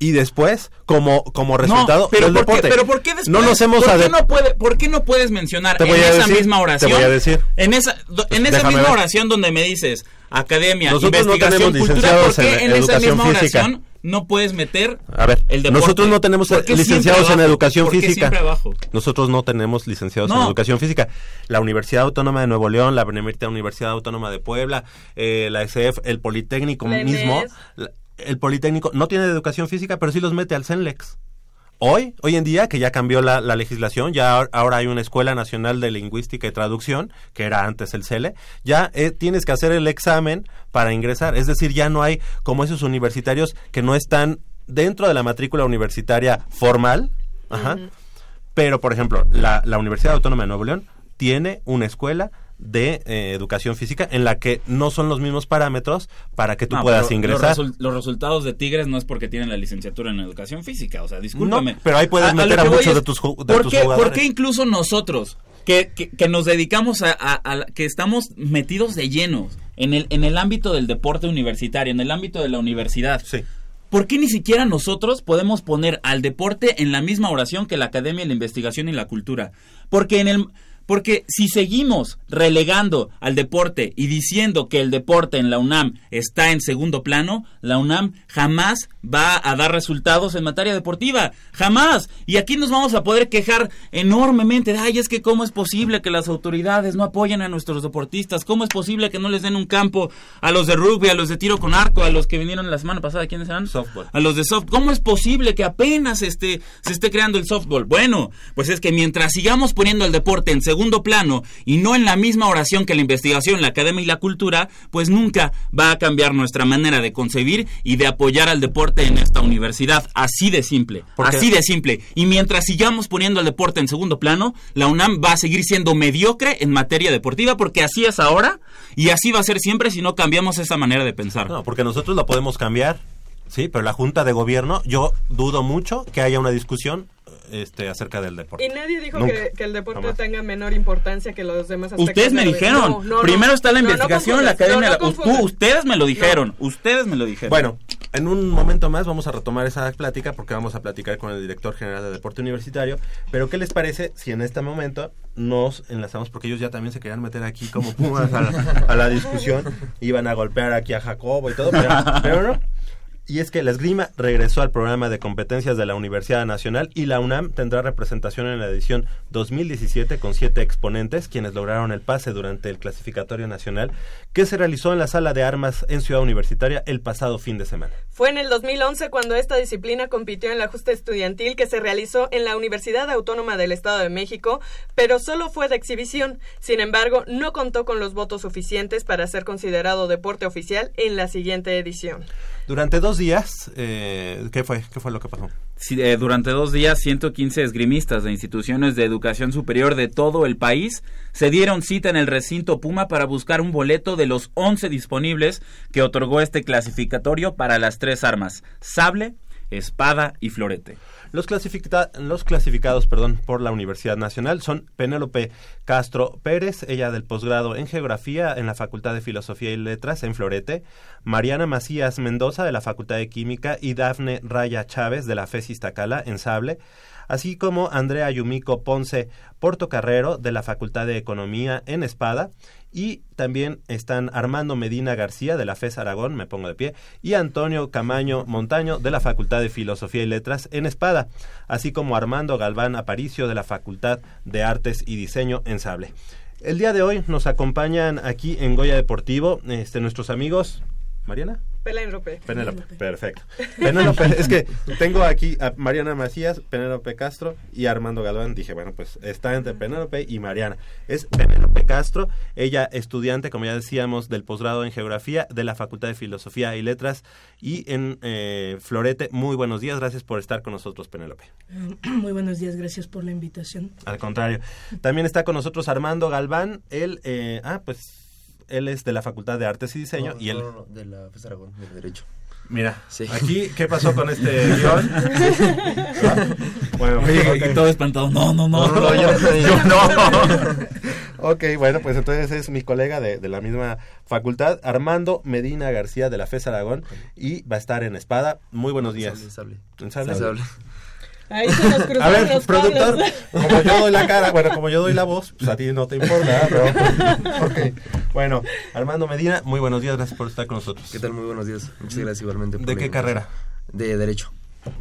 Speaker 3: y después como como resultado
Speaker 5: no, pero
Speaker 3: del
Speaker 5: ¿por qué,
Speaker 3: deporte.
Speaker 5: pero ¿por qué después?
Speaker 3: no nos hemos
Speaker 5: ¿por, qué no puede, ¿Por qué no puedes mencionar
Speaker 3: Te
Speaker 5: en esa
Speaker 3: decir,
Speaker 5: misma
Speaker 3: te
Speaker 5: oración?
Speaker 3: voy a decir.
Speaker 5: En esa, do- en esa misma
Speaker 3: ver.
Speaker 5: oración donde me dices academia,
Speaker 3: Nosotros no
Speaker 5: investigación,
Speaker 3: tenemos
Speaker 5: cultura, ¿por qué
Speaker 3: en
Speaker 5: en, esa misma
Speaker 3: física.
Speaker 5: oración no puedes meter
Speaker 3: A ver,
Speaker 5: el deporte?
Speaker 3: nosotros no tenemos
Speaker 5: ¿Por qué
Speaker 3: licenciados en educación
Speaker 5: ¿Por qué
Speaker 3: física.
Speaker 5: abajo?
Speaker 3: Nosotros no tenemos licenciados en educación física. La Universidad Autónoma de Nuevo León, la Benemérita Universidad Autónoma de Puebla, eh, la SF, el Politécnico
Speaker 4: La
Speaker 3: mismo, el Politécnico no tiene de educación física, pero sí los mete al CENLEX. Hoy, hoy en día, que ya cambió la, la legislación, ya ahor- ahora hay una Escuela Nacional de Lingüística y Traducción, que era antes el CELE, ya eh, tienes que hacer el examen para ingresar. Es decir, ya no hay como esos universitarios que no están dentro de la matrícula universitaria formal, ajá, pero, por ejemplo, la, la Universidad Autónoma de Nuevo León tiene una escuela de eh, educación física en la que no son los mismos parámetros para que tú
Speaker 5: No,
Speaker 3: puedas ingresar.
Speaker 5: Los, resul- los resultados de Tigres no es porque tienen la licenciatura en educación física, o sea, discúlpame.
Speaker 3: No, pero ahí puedes meter a muchos de tus de
Speaker 5: ¿por
Speaker 3: tus
Speaker 5: qué,
Speaker 3: jugadores?
Speaker 5: ¿Por qué incluso nosotros, que, que, que nos dedicamos a, que estamos metidos de llenos en el, en el ámbito del deporte universitario, en el ámbito de la universidad,
Speaker 3: Sí.
Speaker 5: ¿Por qué ni siquiera nosotros podemos poner al deporte en la misma oración que la academia, la investigación y la cultura? Porque en el porque si seguimos relegando al deporte y diciendo que el deporte en la UNAM está en segundo plano, la UNAM jamás va a dar resultados en materia deportiva, jamás. Y aquí nos vamos a poder quejar enormemente, de, ay, es que cómo es posible que las autoridades no apoyen a nuestros deportistas, cómo es posible que no les den un campo a los de rugby, a los de tiro con arco, a los que vinieron la semana pasada, ¿quiénes eran?
Speaker 3: Softball.
Speaker 5: a los de soft. ¿Cómo es posible que apenas este, se esté creando el softball? Bueno, pues es que mientras sigamos poniendo el deporte en segundo plano y no en la misma oración que la investigación, la academia y la cultura, pues nunca va a cambiar nuestra manera de concebir y de apoyar al deporte en esta universidad. Así de simple. Así de simple. Y mientras sigamos poniendo el deporte en segundo plano, la UNAM va a seguir siendo mediocre en materia deportiva porque así es ahora y así va a ser siempre si no cambiamos esa manera de pensar.
Speaker 3: No, porque nosotros lo podemos cambiar, sí, pero la Junta de Gobierno, yo dudo mucho que haya una discusión este, acerca del deporte.
Speaker 4: Y nadie dijo que, que el deporte
Speaker 3: Jamás.
Speaker 4: tenga menor importancia que los demás aspectos.
Speaker 5: Ustedes me dijeron.
Speaker 4: No, no, no.
Speaker 5: Primero está la
Speaker 4: No, no
Speaker 5: investigación, la academia.
Speaker 4: no,
Speaker 5: la- tú- ustedes me lo dijeron. Ustedes me lo dijeron.
Speaker 3: Bueno, en un momento más vamos a retomar esa plática porque vamos a platicar con el director general de Deporte Universitario. Pero ¿qué les parece si en este momento nos enlazamos? Porque ellos ya también se querían meter aquí como pumas a la, a la discusión. Iban a golpear aquí a Jacobo y todo, pero, pero no. Y es que la esgrima regresó al programa de competencias de la Universidad Nacional y la UNAM tendrá representación en la edición 2017 con siete exponentes, quienes lograron el pase durante el clasificatorio nacional que se realizó en la sala de armas en Ciudad Universitaria el pasado fin de semana.
Speaker 4: Fue en el 2011 cuando esta disciplina compitió en la justa estudiantil que se realizó en la Universidad Autónoma del Estado de México, pero solo fue de exhibición. Sin embargo, no contó con los votos suficientes para ser considerado deporte oficial en la siguiente edición.
Speaker 3: Durante dos días, eh, ¿qué fue? ¿Qué fue lo que pasó?
Speaker 5: Eh, durante dos días, 115 esgrimistas de instituciones de educación superior de todo el país se dieron cita en el recinto Puma para buscar un boleto de los 11 disponibles que otorgó este clasificatorio para las tres armas, sable, Espada y Florete.
Speaker 3: Los, clasifica- los clasificados perdón, por la Universidad Nacional son Penélope Castro Pérez, ella del posgrado en Geografía en la Facultad de Filosofía y Letras en Florete, Mariana Macías Mendoza de la Facultad de Química y Dafne Raya Chávez de la FES Iztacala en Sable, así como Andrea Yumiko Ponce Portocarrero de la Facultad de Economía en Espada, y también están Armando Medina García de la FES Aragón, me pongo de pie, y Antonio Camaño Montaño de la Facultad de Filosofía y Letras en Espada, así como Armando Galván Aparicio de la Facultad de Artes y Diseño en Sable. El día de hoy nos acompañan aquí en Goya Deportivo este, nuestros amigos. ¿Mariana?
Speaker 4: Penélope.
Speaker 3: Penélope, perfecto. Penélope, es que tengo aquí a Mariana Macías, Penélope Castro y Armando Galván. Dije, bueno, pues está entre Penélope y Mariana. Es Penélope Castro, ella estudiante, como ya decíamos, del posgrado en Geografía de la Facultad de Filosofía y Letras y en eh, Florete. Muy buenos días, gracias por estar con nosotros, Penélope.
Speaker 6: Muy buenos días, gracias por la invitación.
Speaker 3: Al contrario. También está con nosotros Armando Galván, él, eh, ah, pues él es de la Facultad de Artes y Diseño
Speaker 7: No,
Speaker 3: y él...
Speaker 7: no, no, de la FES Aragón, de Derecho.
Speaker 3: Mira,
Speaker 7: Sí.
Speaker 3: aquí, ¿qué pasó con este guion? Bueno,
Speaker 5: Y, todo espantado. No, no, no.
Speaker 7: No, no, yo- yo
Speaker 3: no. ok, bueno, pues entonces es mi colega de, de la misma facultad, Armando Medina García de la FES Aragón, y va a estar en Espada. Muy buenos días.
Speaker 7: Sable, sable.
Speaker 3: ¿En sable?
Speaker 7: Sable.
Speaker 4: Ahí se nos cruzaron
Speaker 3: A ver,
Speaker 4: los
Speaker 3: productor,
Speaker 4: cables.
Speaker 3: como yo doy la cara, bueno, como yo doy la voz, pues a ti no te importa, pero... ok, bueno, Armando Medina, muy buenos días, gracias por estar con nosotros.
Speaker 7: ¿Qué tal? Muy buenos días. Muchas gracias igualmente. por
Speaker 3: ¿De qué carrera?
Speaker 7: De Derecho.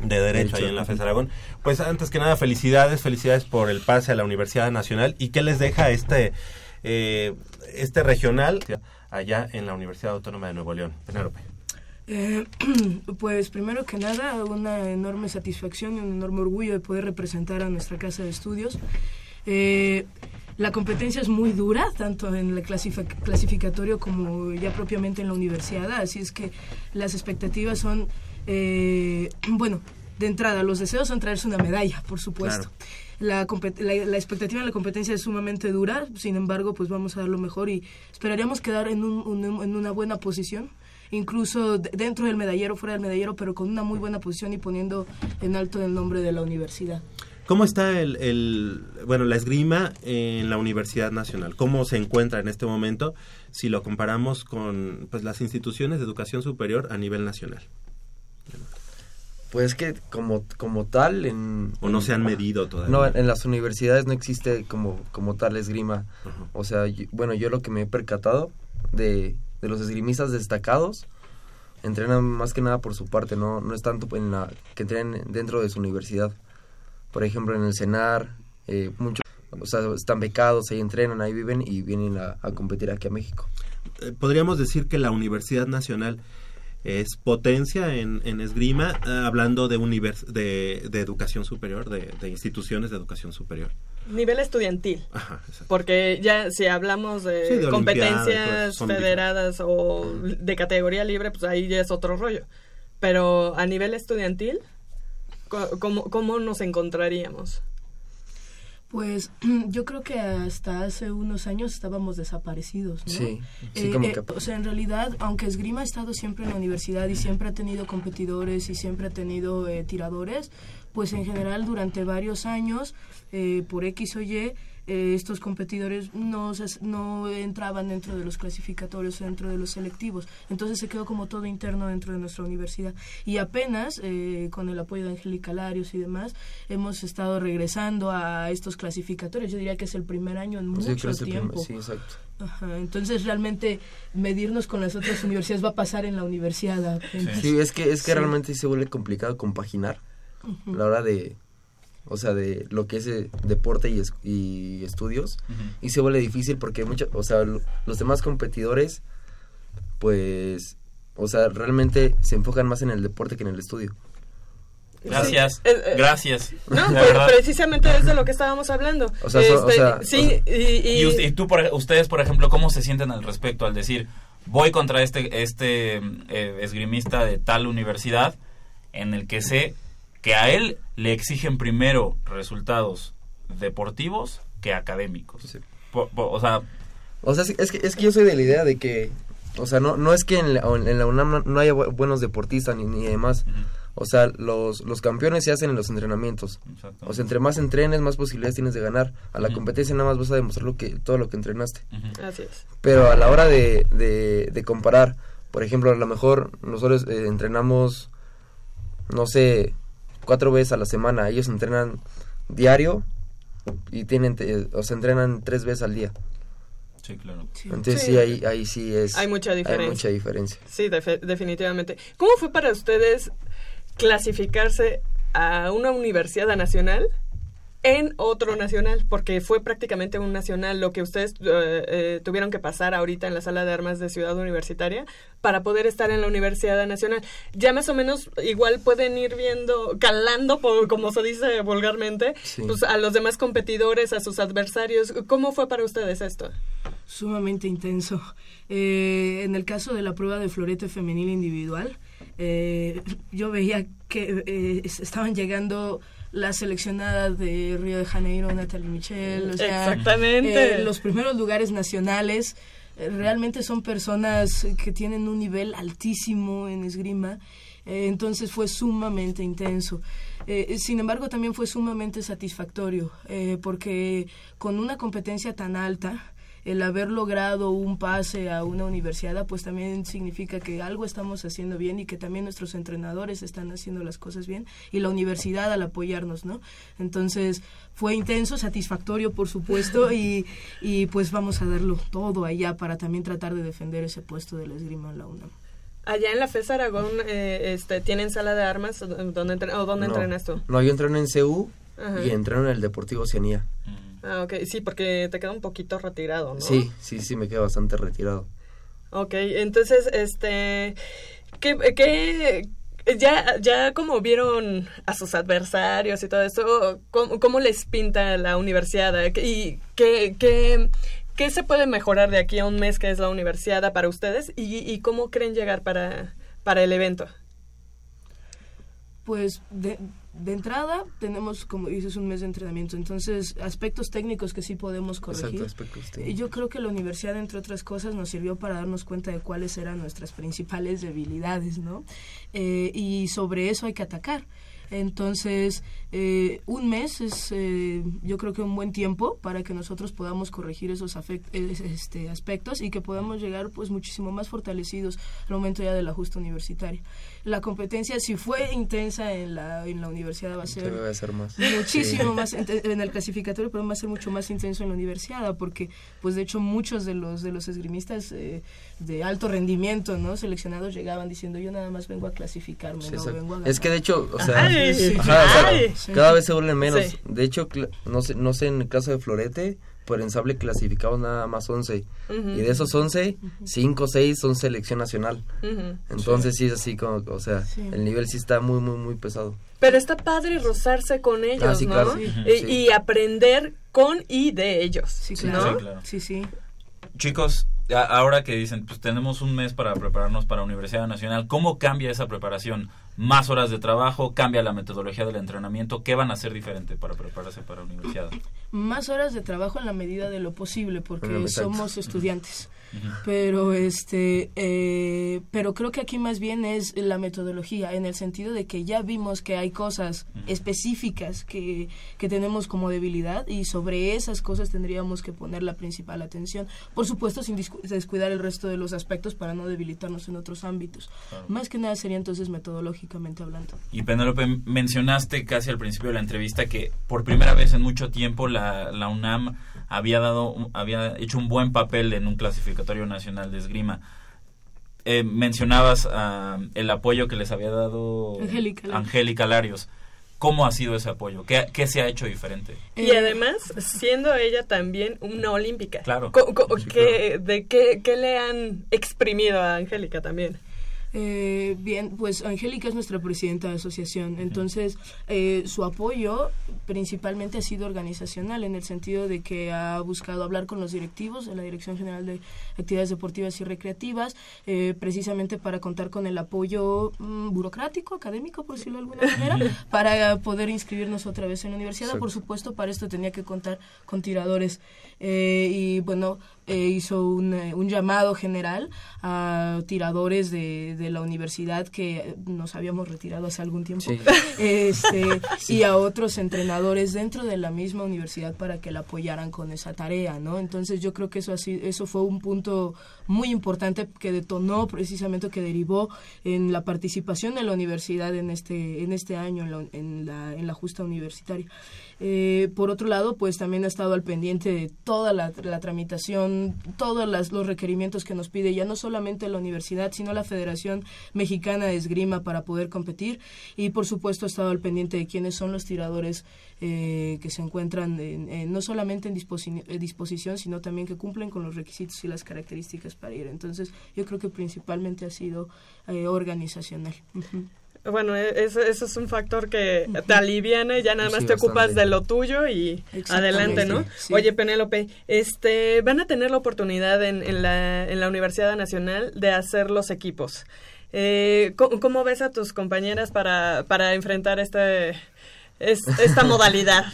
Speaker 3: de Derecho ahí en la FES Aragón. Pues antes que nada, felicidades, felicidades por el pase a la Universidad Nacional y qué les deja este eh, este regional allá en la Universidad Autónoma de Nuevo León. Penélope.
Speaker 6: Eh, pues primero que nada, una enorme satisfacción y un enorme orgullo de poder representar a nuestra casa de estudios. Eh, la competencia es muy dura, tanto en el clasific- clasificatorio como ya propiamente en la universidad, así es que las expectativas son, eh, bueno, de entrada, los deseos son traerse una medalla, por supuesto. La, la, la expectativa en la competencia es sumamente dura, sin embargo, pues vamos a dar lo mejor y esperaríamos quedar en, un- un- en una buena posición, incluso de- dentro del medallero, fuera del medallero, pero con una muy buena posición y poniendo en alto el nombre de la universidad.
Speaker 3: ¿Cómo está el, el- bueno la esgrima en la Universidad Nacional? ¿Cómo se encuentra en este momento si lo comparamos con pues las instituciones de educación superior a nivel nacional?
Speaker 7: Pues que como, como tal en...
Speaker 3: ¿O no se han medido todavía?
Speaker 7: No, en, las universidades no existe como, como tal esgrima. O sea, yo- bueno, yo lo que me he percatado de, de los esgrimistas destacados, entrenan más que nada por su parte, no, no es tanto en la, que entrenen dentro de su universidad. Por ejemplo, en el CENAR, eh, muchos, o sea, están becados, ahí entrenan, ahí viven y vienen a, competir aquí a México.
Speaker 3: Eh, podríamos decir que la Universidad Nacional es potencia en, en esgrima, eh, hablando de, univers- de, educación superior, de instituciones de educación superior.
Speaker 4: Nivel estudiantil.
Speaker 3: Ajá, exacto.
Speaker 4: Porque ya si hablamos de,
Speaker 3: Sí, de olimpiadas, pues,
Speaker 4: competencias federadas o de categoría libre, pues ahí ya es otro rollo. Pero a nivel estudiantil, ¿cómo, cómo nos encontraríamos?
Speaker 6: Pues yo creo que hasta hace unos años estábamos desaparecidos, ¿no?
Speaker 7: Sí, sí,
Speaker 6: Eh,
Speaker 7: como
Speaker 6: eh,
Speaker 7: que...
Speaker 6: o sea, en realidad, aunque Esgrima ha estado siempre en la universidad y siempre ha tenido competidores y siempre ha tenido eh, tiradores, pues en general durante varios años, eh, por X o Y, eh, estos competidores no, se- no entraban dentro de los clasificatorios, dentro de los selectivos. Entonces se quedó como todo interno dentro de nuestra universidad. Y apenas, eh, con el apoyo de Angélica Larios y demás, hemos estado regresando a estos clasificatorios. Yo diría que es el primer año en
Speaker 7: Sí,
Speaker 6: mucho tiempo.
Speaker 7: sí, exacto.
Speaker 6: Ajá, entonces realmente medirnos con las otras universidades va a pasar en la universidad.
Speaker 7: Sí, es que, es que
Speaker 6: Sí.
Speaker 7: realmente se vuelve complicado compaginar La hora de, o sea, de lo que es deporte y, es- y estudios. Y se vuelve difícil porque muchos, o sea, lo- los demás competidores, pues, o sea, realmente se enfocan más en el deporte que en el estudio.
Speaker 5: Gracias,
Speaker 4: Sí, eh, eh,
Speaker 5: gracias.
Speaker 4: No, pero precisamente es de lo que estábamos hablando.
Speaker 7: O sea, o
Speaker 4: Este,
Speaker 7: sea,
Speaker 4: sí,
Speaker 7: o
Speaker 4: y, y-
Speaker 5: Y, usted- y tú, por, ustedes, por ejemplo, ¿cómo se sienten al respecto al decir, voy contra este, este eh, esgrimista de tal universidad en el que sé que a él le exigen primero resultados deportivos que académicos?
Speaker 7: Sí.
Speaker 5: O sea,
Speaker 7: O sea, es que, es que yo soy de la idea de que, o sea, no, no es que en la, en la UNAM no, haya bu- buenos deportistas ni, ni demás. O sea, los, los campeones se hacen en los entrenamientos.
Speaker 5: Exacto.
Speaker 7: O sea, entre más entrenes, más posibilidades tienes de ganar. A la competencia nada más vas a demostrar lo que, todo lo que entrenaste.
Speaker 5: Ujú.
Speaker 4: Así es.
Speaker 7: Pero a la hora de, de, de comparar, por ejemplo, a lo mejor nosotros eh, entrenamos, no sé, cuatro veces a la semana. Ellos entrenan diario y tienen, te- o sea, entrenan tres veces al día.
Speaker 5: Sí, claro.
Speaker 6: Sí.
Speaker 7: Entonces
Speaker 4: Sí.
Speaker 7: sí, ahí, ahí sí es...
Speaker 4: Hay mucha diferencia.
Speaker 7: Hay mucha diferencia.
Speaker 4: Sí, defe- definitivamente. ¿Cómo fue para ustedes clasificarse a una universidad nacional en otro nacional? Porque fue prácticamente un nacional lo que ustedes eh, eh, tuvieron que pasar ahorita en la sala de armas de Ciudad Universitaria para poder estar en la Universidad Nacional. Ya más o menos igual pueden ir viendo, calando, por, como se dice vulgarmente,
Speaker 7: Sí.
Speaker 4: pues, a los demás competidores, a sus adversarios. ¿Cómo fue para ustedes esto?
Speaker 6: sumamente intenso. Eh, en el caso de la prueba de florete femenil individual, eh, yo veía que eh, es- estaban llegando las seleccionadas de Río de Janeiro, Natalie Michel, o sea,
Speaker 4: Exactamente.
Speaker 6: eh, los primeros lugares nacionales. eh, realmente son personas que tienen un nivel altísimo en esgrima. eh, entonces fue sumamente intenso. Sin embargo, también fue sumamente satisfactorio, eh, porque con una competencia tan alta, el haber logrado un pase a una universidad, pues también significa que algo estamos haciendo bien y que también nuestros entrenadores están haciendo las cosas bien y la universidad al apoyarnos, ¿no? Entonces fue intenso, satisfactorio, por supuesto, y, y pues vamos a darlo todo allá para también tratar de defender ese puesto de la esgrima en la UNAM.
Speaker 4: Allá en la FES Aragón, eh, este, ¿tienen sala de armas entre- o dónde
Speaker 7: No.
Speaker 4: entrenas tú?
Speaker 7: No, yo entreno en CU
Speaker 4: Ajá.
Speaker 7: y entreno en el Deportivo Oceanía.
Speaker 5: Ujú.
Speaker 4: Ah, ok, sí, porque te queda un poquito retirado, ¿no?
Speaker 7: Sí, sí, sí, me quedo bastante retirado.
Speaker 4: Ok, entonces, este, ¿qué, qué, ya, ya como vieron a sus adversarios y todo eso, ¿cómo, cómo les pinta la universidad? ¿Y qué, qué, qué se puede mejorar de aquí a un mes que es la universidad para ustedes? ¿Y, y cómo creen llegar para, para el evento?
Speaker 6: Pues de, de entrada tenemos, como dices, un mes de entrenamiento, entonces aspectos técnicos que sí podemos corregir.
Speaker 7: Exacto,
Speaker 6: Y yo creo que la universidad, entre otras cosas, nos sirvió para darnos cuenta de cuáles eran nuestras principales debilidades, ¿no? Eh, y sobre eso hay que atacar. Entonces, eh, un mes es, eh, yo creo que un buen tiempo para que nosotros podamos corregir esos este, aspectos y que podamos llegar, pues, muchísimo más fortalecidos al momento ya del ajuste universitario. La competencia, si fue intensa en la, en la universidad, va a
Speaker 7: Se
Speaker 6: ser
Speaker 7: debe hacer más.
Speaker 6: muchísimo
Speaker 7: Sí.
Speaker 6: más en el clasificatorio pero va a ser mucho más intenso en la universidad porque pues de hecho muchos de los de los esgrimistas eh, de alto rendimiento no seleccionados llegaban diciendo yo nada más vengo a clasificarme
Speaker 7: Sí,
Speaker 6: no vengo a
Speaker 7: Es que de
Speaker 6: ganar".
Speaker 7: hecho, o sea,
Speaker 4: Ay,
Speaker 6: sí.
Speaker 7: ajá, o sea,
Speaker 4: ay.
Speaker 6: Sí.
Speaker 7: cada vez se vuelven menos.
Speaker 4: Sí.
Speaker 7: De hecho, no sé, no sé en el caso de Florete, pero en Sable clasificamos nada más 11.
Speaker 4: Ujú.
Speaker 7: Y de esos 11, 5 o 6 son selección nacional. Entonces sí. es así como, o sea,
Speaker 6: Sí.
Speaker 7: el nivel sí está muy, muy, muy pesado.
Speaker 4: Pero está padre rozarse con ellos,
Speaker 7: Ah, sí,
Speaker 4: ¿no?
Speaker 7: claro.
Speaker 6: Sí.
Speaker 4: Y, aprender con y de ellos.
Speaker 6: sí
Speaker 5: Sí,
Speaker 6: claro
Speaker 5: sí, claro.
Speaker 6: sí sí
Speaker 5: Chicos, ahora que dicen, pues tenemos un mes para prepararnos para Universidad Nacional, ¿cómo cambia esa preparación? ¿Más horas de trabajo? ¿Cambia la metodología del entrenamiento? ¿Qué van a hacer diferente para prepararse para Universidad?
Speaker 6: más horas de trabajo en la medida de lo posible porque somos estudiantes pero este eh, pero creo que aquí más bien es la metodología en el sentido de que ya vimos que hay cosas específicas que, que tenemos como debilidad y sobre esas cosas tendríamos que poner la principal atención por supuesto sin descuidar el resto de los aspectos para no debilitarnos en otros ámbitos
Speaker 5: Claro.
Speaker 6: más que nada sería entonces hablando
Speaker 5: Y Penélope, mencionaste casi al principio de la entrevista que por primera vez en mucho tiempo la, la UNAM había dado, un- había hecho un buen papel en un clasificatorio nacional de esgrima. Eh, mencionabas ah, el apoyo que les había dado
Speaker 6: Angélica Larios.
Speaker 5: Angélica Larios. ¿Cómo ha sido ese apoyo? ¿Qué, qué se ha hecho diferente?
Speaker 4: Y
Speaker 6: Eh,
Speaker 4: además, siendo ella también una olímpica.
Speaker 5: Claro.
Speaker 4: Co- co-
Speaker 5: Sí,
Speaker 4: ¿qué- ¿De qué, qué le han exprimido a Angélica también?
Speaker 6: Eh, bien, pues Angélica es nuestra presidenta de asociación, entonces eh, su apoyo principalmente ha sido organizacional en el sentido de que ha buscado hablar con los directivos de la Dirección General de Actividades Deportivas y Recreativas, eh, precisamente para contar con el apoyo mm, burocrático, académico, por decirlo de alguna manera, para poder inscribirnos otra vez en la universidad. Por supuesto, para esto tenía que contar con tiradores. Eh, y bueno, eh, hizo un, eh, un, llamado general a tiradores de, de, la universidad que nos habíamos retirado hace algún tiempo sí. este, sí. y a otros entrenadores dentro de la misma universidad para que la apoyaran con esa tarea, ¿no? Entonces yo creo que eso, así, eso fue un punto muy importante que detonó precisamente, que derivó en la participación de la universidad en este, en este año en la, en la, justa universitaria. Eh, por otro lado, pues también ha estado al pendiente de toda la, tramitación, todos los requerimientos que nos pide ya no solamente la universidad, sino la Federación Mexicana de Esgrima para poder competir y por supuesto ha estado al pendiente de quiénes son los tiradores eh, que se encuentran en, en, no solamente en disposi disposición, sino también que cumplen con los requisitos y las características para ir. Entonces, yo creo que principalmente ha sido eh, organizacional. Uh -huh.
Speaker 4: Bueno, eso, eso, es un factor que te aliviana y ya nada más sí, te ocupas de lo tuyo y adelante, ¿no? Sí. Oye, Penélope, este, van a tener la oportunidad en, en, la, en la Universidad Nacional de hacer los equipos. Eh, ¿cómo, ¿cómo, ves a tus compañeras para, para enfrentar este, es, esta modalidad?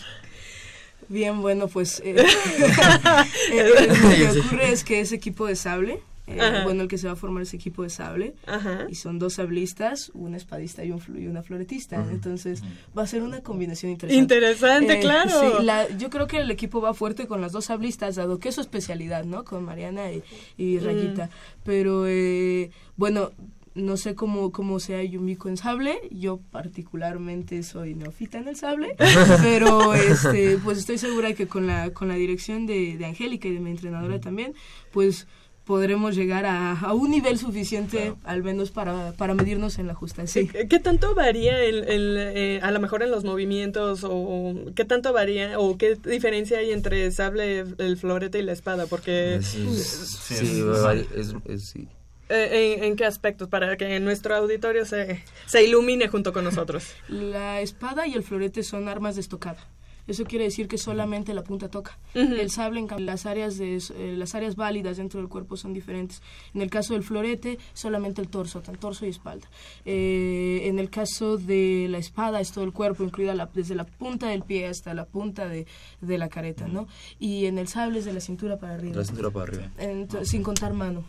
Speaker 6: Bien, bueno, pues eh, eh, lo que ocurre es que es equipo de sable. Eh, bueno, el que se va a formar es equipo de sable
Speaker 4: Ajá.
Speaker 6: y son dos sablistas, un espadista y, un y una floretista. Entonces va a ser una combinación interesante.
Speaker 4: Interesante, eh, claro.
Speaker 6: Sí, la, yo creo que el equipo va fuerte con las dos sablistas, dado que es su especialidad, ¿no? Con Mariana y, y Rayita. Mm. Pero eh, bueno, no sé cómo, cómo sea Yumiko en sable, yo particularmente soy neofita en el sable, pero este, pues estoy segura que con la, con la dirección de, de Angélica y de mi entrenadora también, pues podremos llegar a, a un nivel suficiente claro. al menos para, para medirnos en la justa. Sí.
Speaker 4: ¿Qué, ¿Qué, tanto varía el, el eh, a lo mejor en los movimientos o qué tanto varía o qué diferencia hay entre sable, el florete y la espada? Porque...
Speaker 7: Es, es, sí, sí, sí.
Speaker 4: Eh, ¿En, ¿En, qué aspectos? Para que nuestro auditorio se, se ilumine junto con nosotros.
Speaker 6: La espada y el florete son armas de estocada. Eso quiere decir que solamente la punta toca. Uh -huh. El sable, en las áreas, de, eh, las áreas válidas dentro del cuerpo son diferentes. En el caso del florete, solamente el torso, tan torso y espalda. Eh, en el caso de la espada, es todo el cuerpo, incluida la, desde la punta del pie hasta la punta de, de, la careta, ¿no? Y en el sable es de la cintura para arriba.
Speaker 7: La cintura para arriba.
Speaker 6: Entonces, sin contar mano.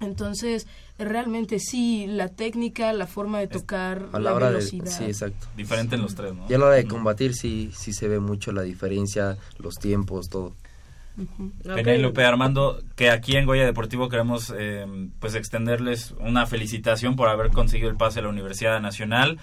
Speaker 6: Entonces, realmente sí, la técnica, la forma de tocar,
Speaker 7: a la,
Speaker 6: la
Speaker 7: hora
Speaker 6: velocidad.
Speaker 7: De, sí, exacto.
Speaker 5: Diferente en los tres, ¿no?
Speaker 7: Y a la hora de combatir sí, sí se ve mucho la diferencia, los tiempos, todo.
Speaker 5: Uh -huh. Penélope Armando, que aquí en Goya Deportivo queremos eh, pues extenderles una felicitación por haber conseguido el pase a la Universidad Nacional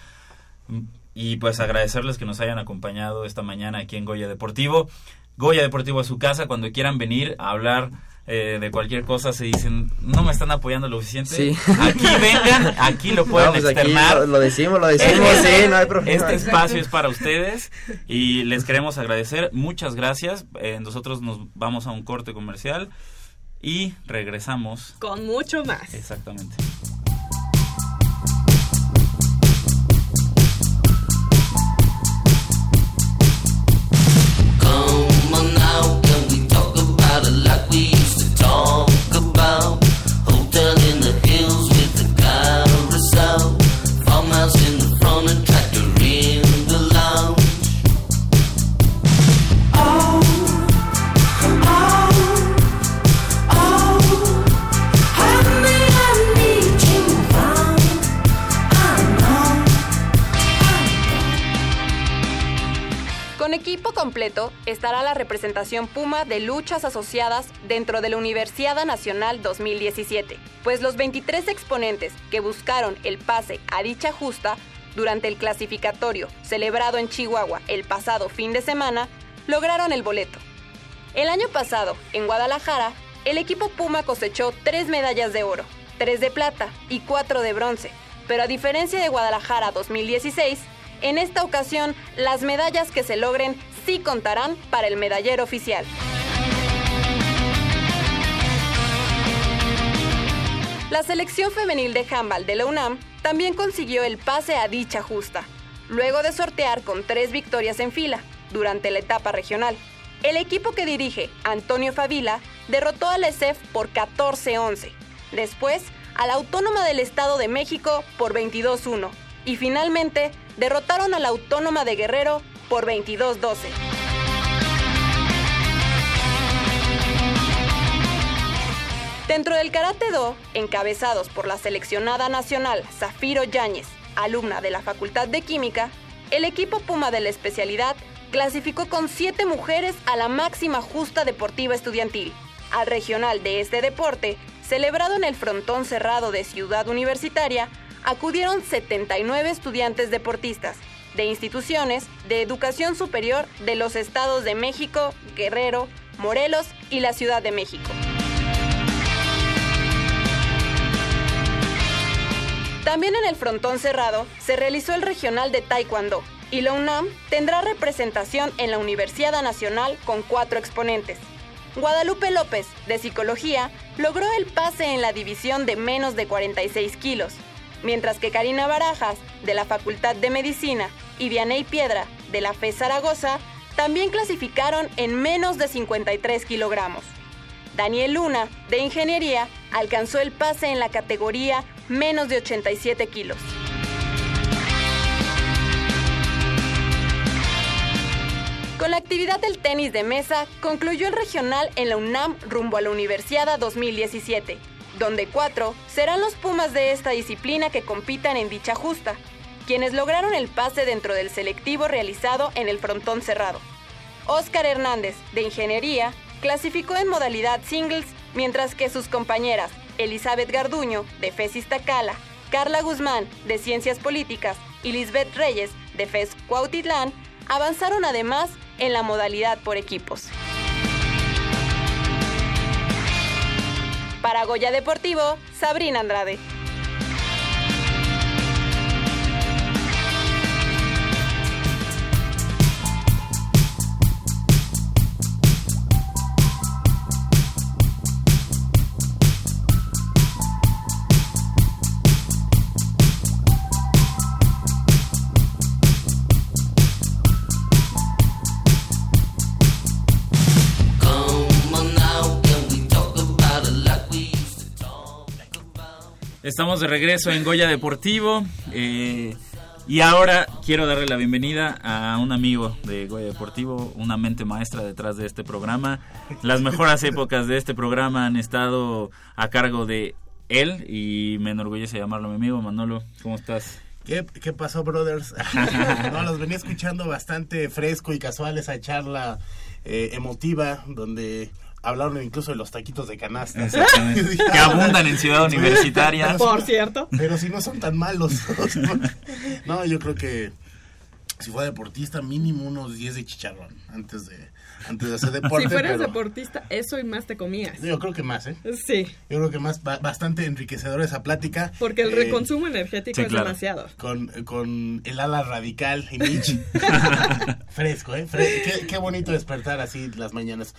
Speaker 5: y pues agradecerles que nos hayan acompañado esta mañana aquí en Goya Deportivo. Goya Deportivo es su casa, cuando quieran venir a hablar eh, de cualquier cosa se dicen no me están apoyando lo suficiente
Speaker 7: sí.
Speaker 5: aquí vengan aquí lo pueden no, pues externar.
Speaker 7: lo, lo, decimos lo decimos sí no hay problema.
Speaker 5: Este espacio es para ustedes y les queremos agradecer. Muchas gracias. Eh, nosotros nos vamos a un corte comercial y regresamos.
Speaker 4: Con mucho más.
Speaker 5: Exactamente
Speaker 2: Con equipo completo estará la representación Puma de luchas asociadas dentro de la Universidad Nacional 2017, pues los 23 exponentes que buscaron el pase a dicha justa durante el clasificatorio celebrado en Chihuahua el pasado fin de semana lograron el boleto. El año pasado, en Guadalajara, el equipo Puma cosechó tres medallas de oro, tres de plata y cuatro de bronce, pero a diferencia de Guadalajara 2016, en esta ocasión, las medallas que se logren sí contarán para el medallero oficial. La selección femenil de handball de la UNAM también consiguió el pase a dicha justa, luego de sortear con tres victorias en fila durante la etapa regional. El equipo que dirige Antonio Favila derrotó a la ESEF por 14-11, después a la Autónoma del Estado de México por 22-1 y finalmente derrotaron a la Autónoma de Guerrero por 22-12. Dentro del Karate Do, encabezados por la seleccionada nacional Zafiro Yáñez, alumna de la Facultad de Química, el equipo Puma de la especialidad clasificó con siete mujeres a la máxima justa deportiva estudiantil, al regional de este deporte, celebrado en el frontón cerrado de Ciudad Universitaria, acudieron 79 estudiantes deportistas de instituciones de educación superior de los estados de México, Guerrero, Morelos y la Ciudad de México. También en el frontón cerrado se realizó el regional de Taekwondo y la tendrá representación en la Universidad Nacional con cuatro exponentes. Guadalupe López, de Psicología, logró el pase en la división de menos de 46 kilos, mientras que Karina Barajas, de la Facultad de Medicina, y Vianey Piedra, de la FE Zaragoza, también clasificaron en menos de 53 kilogramos. Daniel Luna, de Ingeniería, alcanzó el pase en la categoría menos de 87 kilos. Con la actividad del tenis de mesa, concluyó el regional en la UNAM rumbo a la Universiada 2017, donde cuatro serán los Pumas de esta disciplina que compitan en dicha justa, quienes lograron el pase dentro del selectivo realizado en el frontón cerrado. Óscar Hernández, de Ingeniería, clasificó en modalidad singles, mientras que sus compañeras Elizabeth Garduño, de FES Iztacala, Carla Guzmán, de Ciencias Políticas, y Lisbeth Reyes, de FES Cuautitlán, avanzaron además en la modalidad por equipos. Para Goya Deportivo, Sabrina Andrade.
Speaker 5: Estamos de regreso en Goya Deportivo. eh, y ahora quiero darle la bienvenida a un amigo de Goya Deportivo, una mente maestra detrás de este programa. Las mejores épocas de este programa han estado a cargo de él y me enorgullece llamarlo mi amigo Manolo. ¿Cómo estás?
Speaker 8: ¿Qué, qué pasó, brothers? no, los venía escuchando bastante fresco y casual esa charla eh, emotiva donde hablaron incluso de los taquitos de canasta.
Speaker 5: Que abundan en Ciudad Universitaria.
Speaker 4: Por cierto.
Speaker 8: Pero si no son tan malos. no, yo creo que si fuera deportista, mínimo unos 10 de chicharrón antes de, antes de hacer deporte.
Speaker 4: si fueras
Speaker 8: pero
Speaker 4: deportista, eso y más te comías.
Speaker 8: Yo creo que más, ¿eh?
Speaker 4: Sí,
Speaker 8: Yo creo que más, ba- bastante enriquecedora esa plática.
Speaker 4: porque el
Speaker 8: Eh,
Speaker 4: reconsumo energético
Speaker 5: sí,
Speaker 4: es
Speaker 5: claro.
Speaker 4: demasiado.
Speaker 8: con, con el ala radical y Mitch. Fresco, ¿eh? Qué bonito despertar así las mañanas.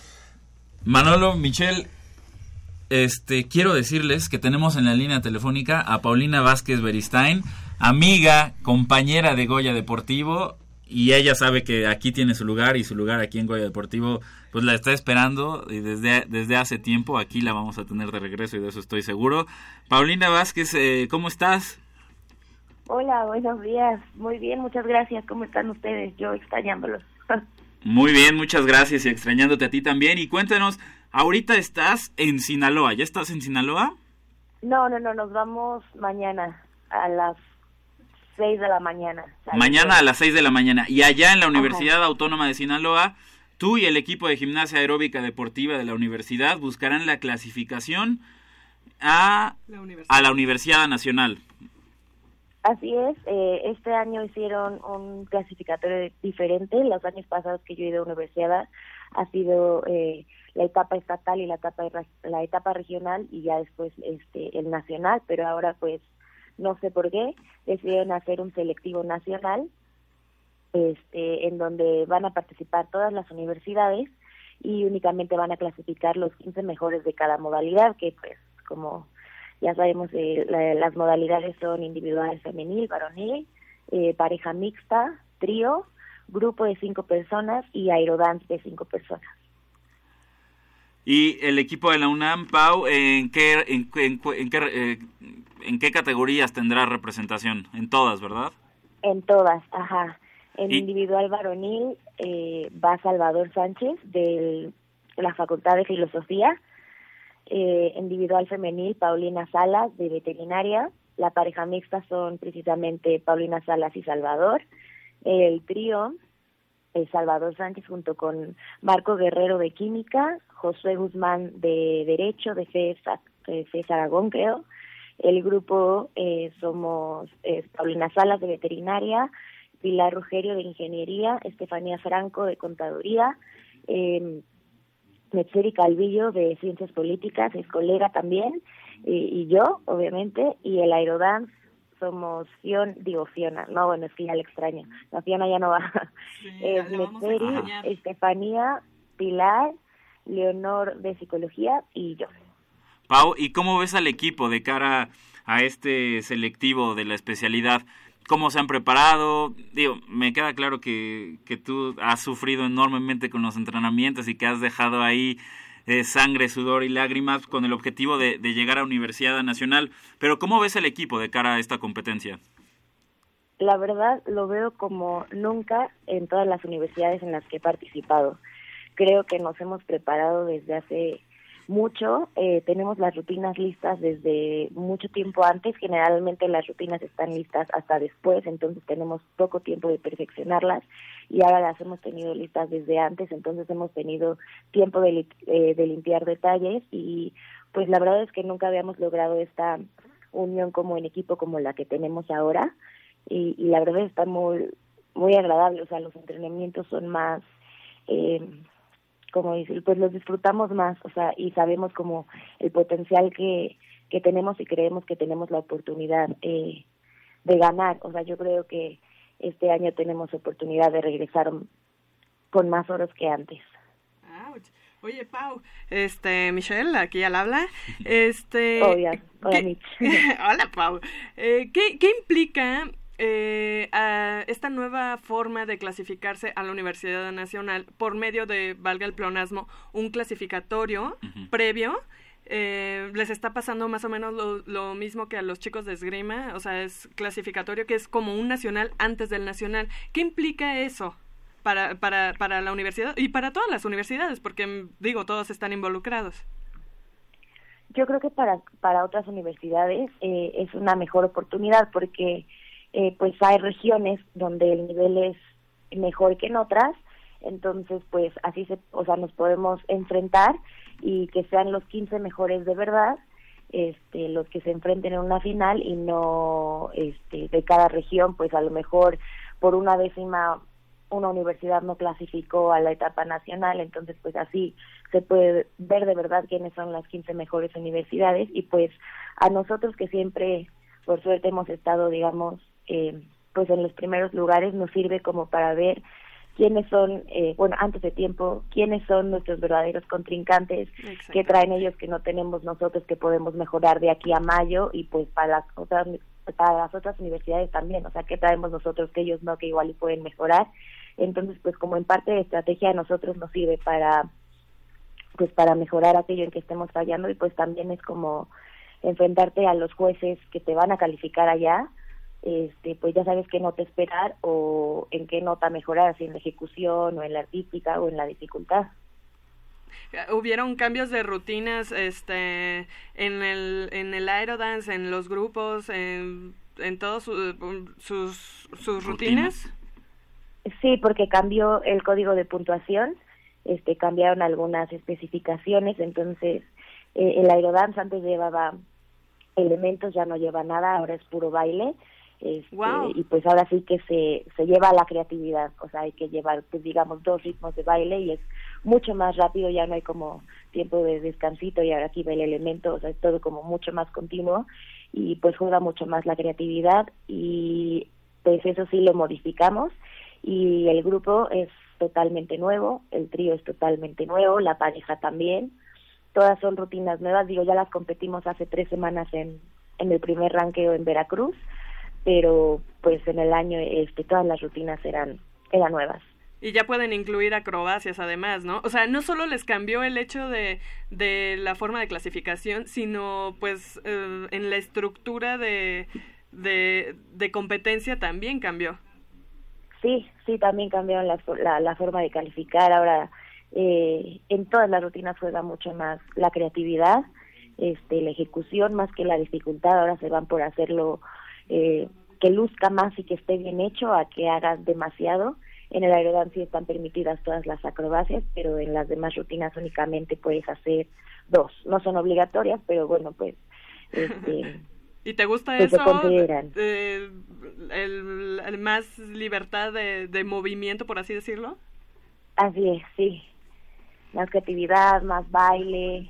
Speaker 5: Manolo, Michelle, este, quiero decirles que tenemos en la línea telefónica a Paulina Vázquez Beristain, amiga, compañera de Goya Deportivo, y ella sabe que aquí tiene su lugar y su lugar aquí en Goya Deportivo, pues la está esperando y desde, desde hace tiempo aquí la vamos a tener de regreso y de eso estoy seguro. Paulina Vázquez, eh, ¿cómo estás?
Speaker 9: Hola, buenos días. Muy bien, muchas gracias. ¿Cómo están ustedes? Yo extrañándolos.
Speaker 5: Muy bien, muchas gracias y extrañándote a ti también. Y cuéntanos, ahorita estás en Sinaloa, ¿ya estás en Sinaloa?
Speaker 9: no, no, no, nos vamos mañana a las seis de la mañana.
Speaker 5: Mañana a las 6 de la mañana. Y allá en la Universidad Autónoma de Sinaloa, tú y el equipo de gimnasia aeróbica deportiva de la universidad buscarán la clasificación a,
Speaker 4: La universidad.
Speaker 5: a la Universidad Nacional.
Speaker 9: Así es, eh, este año hicieron un clasificatorio diferente. Los años pasados que yo he ido a universidad ha sido eh, la etapa estatal y la etapa la etapa regional y ya después este el nacional, pero ahora pues no sé por qué decidieron hacer un selectivo nacional este en donde van a participar todas las universidades y únicamente van a clasificar los 15 mejores de cada modalidad, que pues como ya sabemos, eh, la- las modalidades son individual, femenil, varonil, eh, pareja mixta, trío, grupo de cinco personas y aerodance de cinco personas.
Speaker 5: Y el equipo de la UNAM, Pau, ¿en qué, en, en, en qué, eh, en qué categorías tendrá representación? En todas, ¿verdad?
Speaker 9: En todas, ajá. En
Speaker 5: Y-
Speaker 9: individual varonil eh, va Salvador Sánchez de la Facultad de Filosofía. Eh, individual femenil Paulina Salas de veterinaria, la pareja mixta son precisamente Paulina Salas y Salvador, el trío el Salvador Sánchez junto con Marco Guerrero de Química, Josué Guzmán de Derecho, de FES, Aragón creo, el grupo eh, somos Paulina Salas de Veterinaria, Pilar Rugerio de Ingeniería, Estefanía Franco de Contaduría, eh, Metzeri Calvillo de Ciencias Políticas, es colega también, y, y yo, obviamente, y el Aerodance somos Fion, digo Fiona, no, bueno, es que ya le extraño, la Fiona ya no va, es
Speaker 4: vamos a
Speaker 9: Metzeri. Estefanía, Pilar, Leonor de Psicología y yo.
Speaker 5: Pau, ¿y cómo ves al equipo de cara a este selectivo de la especialidad? ¿Cómo se han preparado? Digo, me queda claro que, que tú has sufrido enormemente con los entrenamientos y que has dejado ahí eh, sangre, sudor y lágrimas con el objetivo de, de llegar a Universidad Nacional. Pero ¿cómo ves el equipo de cara a esta competencia?
Speaker 9: la verdad lo veo como nunca en todas las universidades en las que he participado. Creo que nos hemos preparado desde hace mucho, eh, tenemos las rutinas listas desde mucho tiempo antes, generalmente las rutinas están listas hasta después, entonces tenemos poco tiempo de perfeccionarlas. Y ahora las hemos tenido listas desde antes, entonces hemos tenido tiempo de, li- eh, de limpiar detalles. Y pues la verdad es que nunca habíamos logrado esta unión como en equipo como la que tenemos ahora. Y, y la verdad está muy muy agradable, o sea, los entrenamientos son más, eh, como decir, pues los disfrutamos más, o sea, y sabemos como el potencial que, que tenemos y creemos que tenemos la oportunidad eh, de ganar, o sea, yo creo que este año tenemos oportunidad de regresar con más oros que antes.
Speaker 4: Ouch. Oye, Pau, este, Michelle, aquí al habla, este...
Speaker 9: Obvio. Hola,
Speaker 4: ¿qué-. Hola, Pau. Eh, ¿qué, ¿Qué implica eh, a esta nueva forma de clasificarse a la Universidad Nacional por medio de, valga el pleonasmo, un clasificatorio previo? Eh, les está pasando más o menos lo, lo mismo que a los chicos de esgrima, o sea, es clasificatorio que es como un nacional antes del nacional. ¿Qué implica eso para, para, para la universidad y para todas las universidades? Porque, digo, todos están involucrados.
Speaker 9: Yo creo que para, para otras universidades eh, es una mejor oportunidad porque eh, pues hay regiones donde el nivel es mejor que en otras, entonces pues así se, o sea, nos podemos enfrentar y que sean los 15 mejores de verdad este los que se enfrenten en una final y no este de cada región pues a lo mejor por una décima una universidad no clasificó a la etapa nacional, entonces pues así se puede ver de verdad quiénes son las 15 mejores universidades y pues a nosotros que siempre por suerte hemos estado digamos eh, pues en los primeros lugares nos sirve como para ver quiénes son, eh, bueno, antes de tiempo, quiénes son nuestros verdaderos contrincantes, qué traen ellos que no tenemos nosotros que podemos mejorar de aquí a mayo y pues para las otras para las otras universidades también, o sea, qué traemos nosotros que ellos no, que igual y pueden mejorar. Entonces, pues como en parte de estrategia a nosotros nos sirve para pues para mejorar aquello en que estemos fallando y pues también es como enfrentarte a los jueces que te van a calificar allá, este, pues ya sabes qué nota esperar o en qué nota mejorar, si en la ejecución o en la artística o en la dificultad.
Speaker 4: hubieron cambios de rutinas este en el en el aerodance en los grupos en, en todos su- sus sus rutinas
Speaker 9: Sí, porque cambió el código de puntuación, este, cambiaron algunas especificaciones, entonces eh, el aerodance antes llevaba elementos, ya no lleva nada, ahora es puro baile, este, y pues ahora sí que se, se lleva a la creatividad, o sea, hay que llevar, pues digamos, dos ritmos de baile y es mucho más rápido, ya no hay como tiempo de descansito y ahora aquí va el elemento, o sea, es todo como mucho más continuo y pues juega mucho más la creatividad y pues eso sí lo modificamos y el grupo es totalmente nuevo, el trío es totalmente nuevo, la pareja también, todas son rutinas nuevas, digo, ya las competimos hace tres semanas en, en el primer ranqueo en Veracruz, pero pues en el año este todas las rutinas eran eran nuevas.
Speaker 4: y ya pueden incluir acrobacias además, ¿no? O sea, no solo les cambió el hecho de, de la forma de clasificación, sino pues eh, en la estructura de, de, de competencia también cambió.
Speaker 9: Sí, sí, también cambiaron la, la, la forma de calificar. Ahora eh, en todas las rutinas juega mucho más la creatividad, este, la ejecución más que la dificultad. Ahora se van por hacerlo eh, que luzca más y que esté bien hecho a que hagas demasiado. En el aerodance están permitidas todas las acrobacias, pero en las demás rutinas únicamente puedes hacer dos. No son obligatorias, pero bueno, pues este,
Speaker 4: ¿Y te gusta
Speaker 9: Pues
Speaker 4: eso? Eh, el, el más libertad de, de movimiento, por así decirlo.
Speaker 9: Así es, sí. Más creatividad, más baile,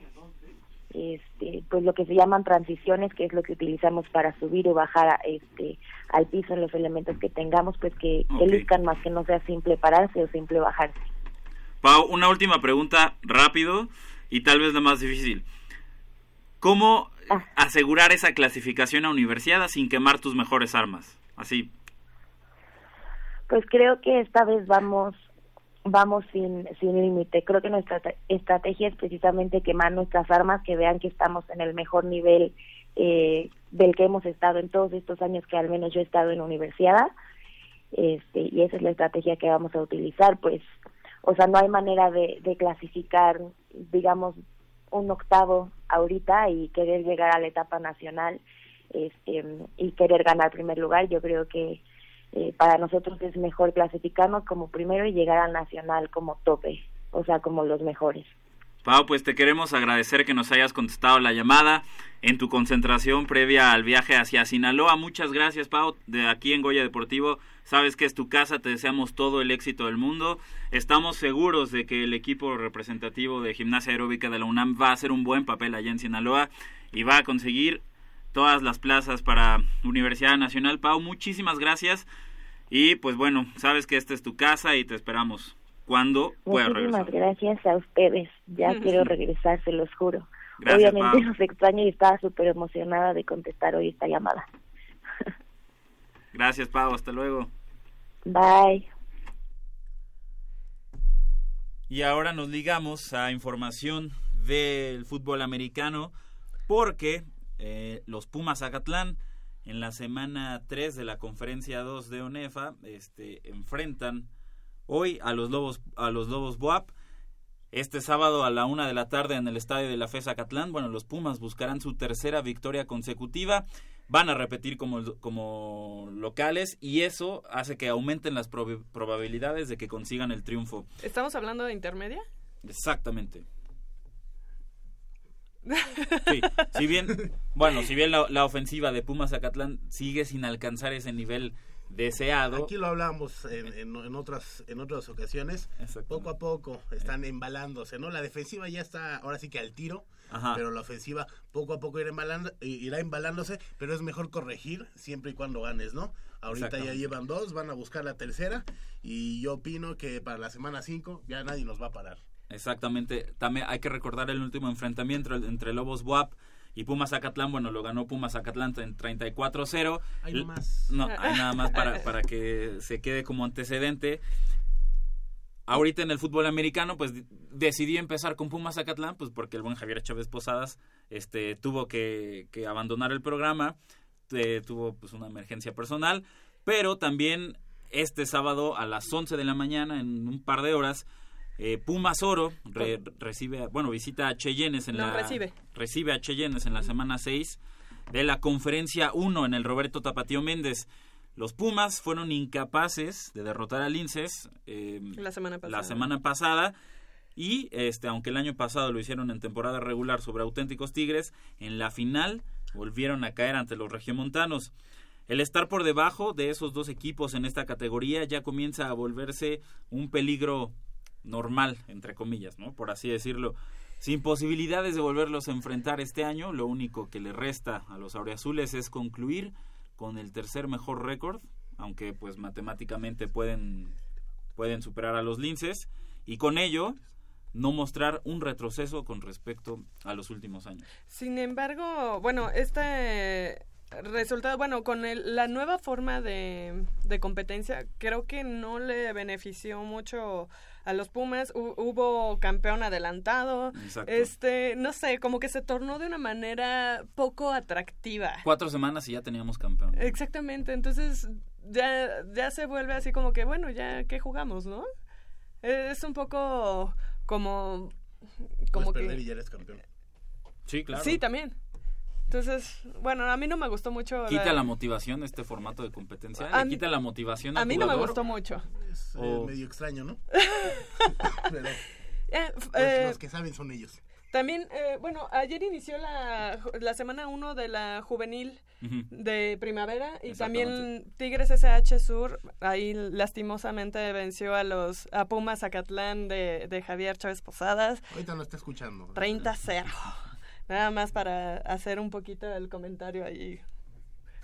Speaker 9: este, pues lo que se llaman transiciones, que es lo que utilizamos para subir o bajar a- este, al piso en los elementos que tengamos, pues que, luzcan más que no sea simple pararse o simple bajarse.
Speaker 5: Pau, una última pregunta rápido y tal vez la más difícil. ¿Cómo
Speaker 9: Ah.
Speaker 5: asegurar esa clasificación a universidad sin quemar tus mejores armas? Así.
Speaker 9: Pues creo que esta vez vamos vamos sin, sin límite. Creo que nuestra estra- estrategia es precisamente quemar nuestras armas, que vean que estamos en el mejor nivel eh, del que hemos estado en todos estos años que al menos yo he estado en universidad. Este, y esa es la estrategia que vamos a utilizar, pues, o sea, no hay manera de, de clasificar, digamos, un octavo ahorita y querer llegar a la etapa nacional este, y querer ganar primer lugar. Yo creo que eh, para nosotros es mejor clasificarnos como primero y llegar al nacional como tope, o sea, como los mejores.
Speaker 5: Pau, pues te queremos agradecer que nos hayas contestado la llamada en tu concentración previa al viaje hacia Sinaloa. Muchas gracias, Pau, de aquí en Goya Deportivo. Sabes que es tu casa, te deseamos todo el éxito del mundo. Estamos seguros de que el equipo representativo de gimnasia aeróbica de la UNAM va a hacer un buen papel allá en Sinaloa y va a conseguir todas las plazas para Universidad Nacional. Pau, muchísimas gracias. Y pues bueno, sabes que esta es tu casa y te esperamos cuando
Speaker 9: Muchísimas
Speaker 5: regresar.
Speaker 9: gracias a ustedes. Ya quiero regresar, se los juro.
Speaker 5: Gracias,
Speaker 9: Obviamente
Speaker 5: Pau.
Speaker 9: los extraño y estaba súper emocionada de contestar hoy esta llamada.
Speaker 5: Gracias, Pau. Hasta luego.
Speaker 9: Bye.
Speaker 5: Y ahora nos ligamos a información del fútbol americano porque eh, los Pumas Zacatlán en la semana 3 de la conferencia 2 de ONEFA este, enfrentan hoy a los Lobos a los Lobos Boap este sábado a la una de la tarde en el estadio de la FE Zacatlán. Bueno, los Pumas buscarán su tercera victoria consecutiva. Van a repetir como, como locales y eso hace que aumenten las prob- probabilidades de que consigan el triunfo.
Speaker 4: ¿Estamos hablando de intermedia?
Speaker 5: Exactamente. Sí, si bien, bueno, si bien la, la ofensiva de Pumas Zacatlán sigue sin alcanzar ese nivel deseado.
Speaker 8: Aquí lo hablamos en, en- en otras en otras ocasiones. Poco a poco están embalándose, ¿no? La defensiva ya está ahora sí que al tiro,
Speaker 5: Ajá.
Speaker 8: pero la ofensiva poco a poco irá, embalando, irá embalándose, pero es mejor corregir siempre y cuando ganes, ¿no? Ahorita ya llevan dos, van a buscar la tercera y yo opino que para la semana 5 ya nadie nos va a parar.
Speaker 5: Exactamente. También hay que recordar el último enfrentamiento entre Lobos Buap y Pumas Zacatlán. Bueno, lo ganó Pumas Zacatlán en 34-0.
Speaker 8: Ahí
Speaker 5: L-
Speaker 8: nomás.
Speaker 5: No, ahí nada más para, para que se quede como antecedente. Ahorita en el fútbol americano, pues d- decidí empezar con Pumas Zacatlán, pues porque el buen Javier Chávez Posadas este, tuvo que, que abandonar el programa, eh, tuvo pues una emergencia personal, pero también este sábado a las 11 de la mañana, en un par de horas, eh, Pumas Oro re- recibe, bueno, visita a Cheyennes en
Speaker 4: No,
Speaker 5: la...
Speaker 4: recibe.
Speaker 5: Recibe a Cheyennes en la semana 6 de la conferencia 1 en el Roberto Tapatío Méndez. Los Pumas fueron incapaces de derrotar al Linces eh,
Speaker 4: La semana pasada.
Speaker 5: la semana pasada y este aunque el año pasado lo hicieron en temporada regular sobre auténticos Tigres, en la final volvieron a caer ante los regiomontanos. El estar por debajo de esos dos equipos en esta categoría ya comienza a volverse un peligro normal, entre comillas, ¿no? Por así decirlo. Sin posibilidades de volverlos a enfrentar este año, lo único que le resta a los auriazules es concluir con el tercer mejor récord, aunque pues matemáticamente pueden, pueden superar a los linces, y con ello no mostrar un retroceso con respecto a los últimos años.
Speaker 4: Sin embargo, bueno, este resultado, bueno, con el- la nueva forma de, de competencia, creo que no le benefició mucho a los Pumas. Hu- hubo campeón adelantado.
Speaker 5: Exacto.
Speaker 4: Este, no sé, como que se tornó de una manera poco atractiva.
Speaker 5: Cuatro semanas y ya teníamos campeón.
Speaker 4: Exactamente, entonces ya, ya se vuelve así como que, bueno, ya, ¿qué jugamos, no? Es un poco como
Speaker 8: Puedes
Speaker 4: como
Speaker 8: perder y
Speaker 4: que
Speaker 8: ya eres campeón.
Speaker 5: Sí, claro.
Speaker 4: sí también. Entonces, bueno, a mí no me gustó mucho.
Speaker 5: Quita la motivación este formato de competencia. Le quita la motivación
Speaker 4: A mí no me gustó mucho.
Speaker 8: Es eh, medio extraño, ¿no? Pero
Speaker 4: Eh,
Speaker 8: pues,
Speaker 4: eh,
Speaker 8: los que saben son ellos.
Speaker 4: También, eh, bueno, ayer inició la, la semana 1 de la juvenil de primavera y también Tigres SH Sur ahí lastimosamente venció a los a Pumas Zacatlán de, de Javier Chávez Posadas
Speaker 8: Ahorita no está escuchando.
Speaker 4: 30-0. Nada más para hacer un poquito el comentario ahí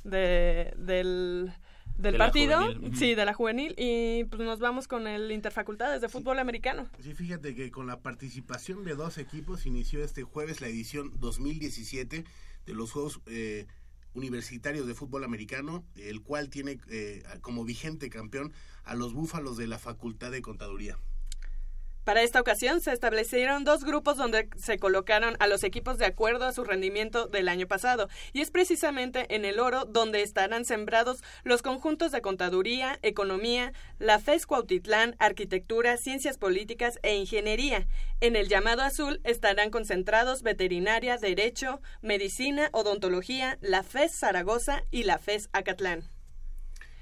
Speaker 4: de, del, del
Speaker 5: De
Speaker 4: partido, sí, de la juvenil y pues nos vamos con el Interfacultades de fútbol americano.
Speaker 8: Sí, fíjate que con la participación de dos equipos inició este jueves la edición 2017 de los Juegos eh, Universitarios de Fútbol Americano, el cual tiene eh, como vigente campeón a los Búfalos de la Facultad de Contaduría.
Speaker 4: Para esta ocasión se establecieron dos grupos donde se colocaron a los equipos de acuerdo a su rendimiento del año pasado, y es precisamente en el oro donde estarán sembrados los conjuntos de contaduría, economía, la FES Cuautitlán, arquitectura, ciencias políticas e ingeniería. En el llamado azul estarán concentrados veterinaria, derecho, medicina, odontología, la FES Zaragoza y la FES Acatlán.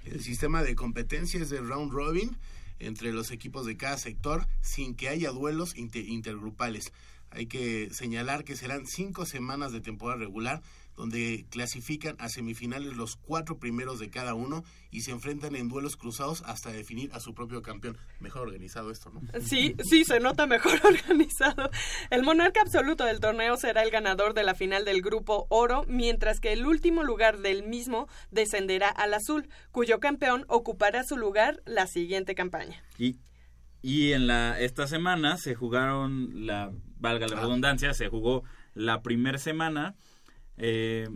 Speaker 8: El sistema de competencia es de round robin entre los equipos de cada sector sin que haya duelos inter- intergrupales. Hay que señalar que serán cinco semanas de temporada regular donde clasifican a semifinales los cuatro primeros de cada uno y se enfrentan en duelos cruzados hasta definir a su propio campeón. Mejor organizado esto, ¿no?
Speaker 4: Sí, sí, se nota mejor organizado. El monarca absoluto del torneo será el ganador de la final del grupo oro, mientras que el último lugar del mismo descenderá al azul, cuyo campeón ocupará su lugar la siguiente campaña.
Speaker 5: Y, y en la esta semana se jugaron, la valga la redundancia, se jugó la primera semana. Eh,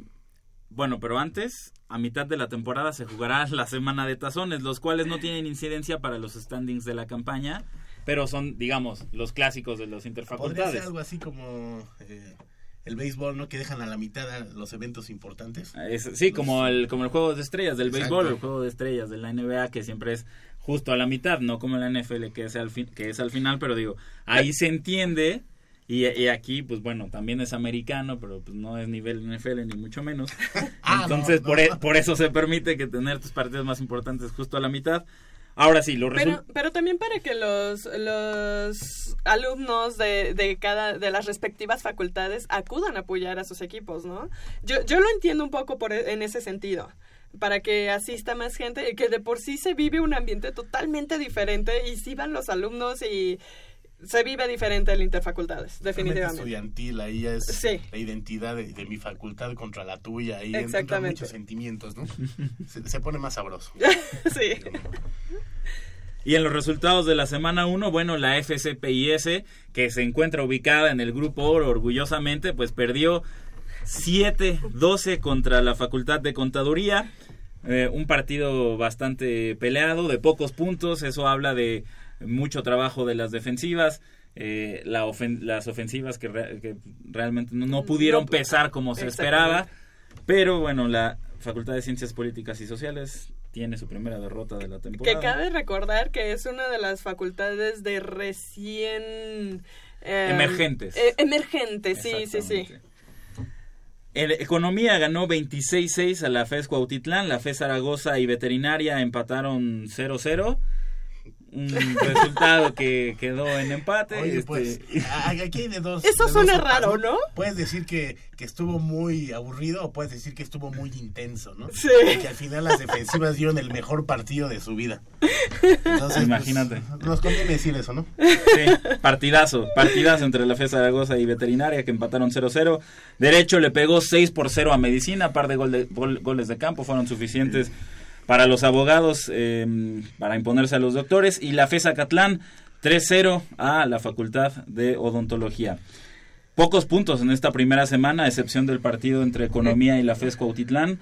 Speaker 5: bueno, pero antes, a mitad de la temporada, se jugará la semana de tazones, los cuales no tienen incidencia para los standings de la campaña, pero son, digamos, los clásicos de los
Speaker 8: Podría ser
Speaker 5: interfacultades.
Speaker 8: algo así como eh, el béisbol, ¿no? Que dejan a la mitad los eventos importantes.
Speaker 5: Es- sí, como el, como el juego de estrellas del
Speaker 8: Exacto.
Speaker 5: béisbol, el juego de estrellas de la NBA, que siempre es justo a la mitad, no como la NFL, que es al, fin, que es al final, pero digo, ahí se entiende. Y, y aquí, pues bueno, también es americano, pero pues no es nivel NFL ni mucho menos.
Speaker 8: Ah,
Speaker 5: Entonces,
Speaker 8: no,
Speaker 5: por,
Speaker 8: no.
Speaker 5: e- por eso se permite que tener tus partidos más importantes justo a la mitad. Ahora sí, los
Speaker 4: Pero, pero también para que los, los alumnos de, de cada de las respectivas facultades acudan a apoyar a sus equipos, ¿no? Yo, yo lo entiendo un poco por, e- en ese sentido, para que asista más gente, y que de por sí se vive un ambiente totalmente diferente y si van los alumnos y se vive diferente el interfacultades, definitivamente.
Speaker 8: estudiantil, ahí es
Speaker 4: Sí.
Speaker 8: la identidad de, de mi facultad contra la tuya, ahí entran
Speaker 4: Exactamente.
Speaker 8: muchos sentimientos, ¿no? Se, se pone más sabroso.
Speaker 4: sí.
Speaker 5: Y en los resultados de la semana 1, bueno, la FCPIS, que se encuentra ubicada en el grupo oro orgullosamente, pues perdió 7-12 contra la Facultad de Contaduría. Eh, un partido bastante peleado, de pocos puntos, eso habla de mucho trabajo de las defensivas. eh, la ofen- las ofensivas que, re- que realmente no, no pudieron
Speaker 4: No,
Speaker 5: pesar como se esperaba. Pero bueno, la Facultad de Ciencias Políticas y Sociales tiene su primera derrota de la temporada.
Speaker 4: Que cabe recordar que es una de las facultades de recién... eh,
Speaker 5: Emergentes.
Speaker 4: eh, emergentes, sí, sí, sí.
Speaker 5: El Economía ganó 26-6 a la FES Cuautitlán, la FES Zaragoza y Veterinaria empataron 0-0. Un resultado que quedó en empate.
Speaker 8: Oye,
Speaker 5: este,
Speaker 8: pues, a- aquí hay de dos.
Speaker 4: Eso
Speaker 8: de
Speaker 4: suena
Speaker 8: dos
Speaker 4: raro, ¿no?
Speaker 8: Puedes decir que, que estuvo muy aburrido o puedes decir que estuvo muy intenso, ¿no?
Speaker 4: Sí.
Speaker 8: Que al final las defensivas dieron el mejor partido de su vida. Entonces,
Speaker 5: Imagínate.
Speaker 8: pues, nos conviene decir eso, ¿no?
Speaker 5: Sí, partidazo, partidazo entre la FES Zaragoza y Veterinaria que empataron 0-0. Derecho le pegó 6 por 0 a Medicina, par de, gol de- gol- goles de campo fueron suficientes para los abogados eh, para imponerse a los doctores. Y la FES Acatlán 3-0 a la Facultad de Odontología. Pocos puntos en esta primera semana, a excepción del partido entre Economía y la FES Cuautitlán.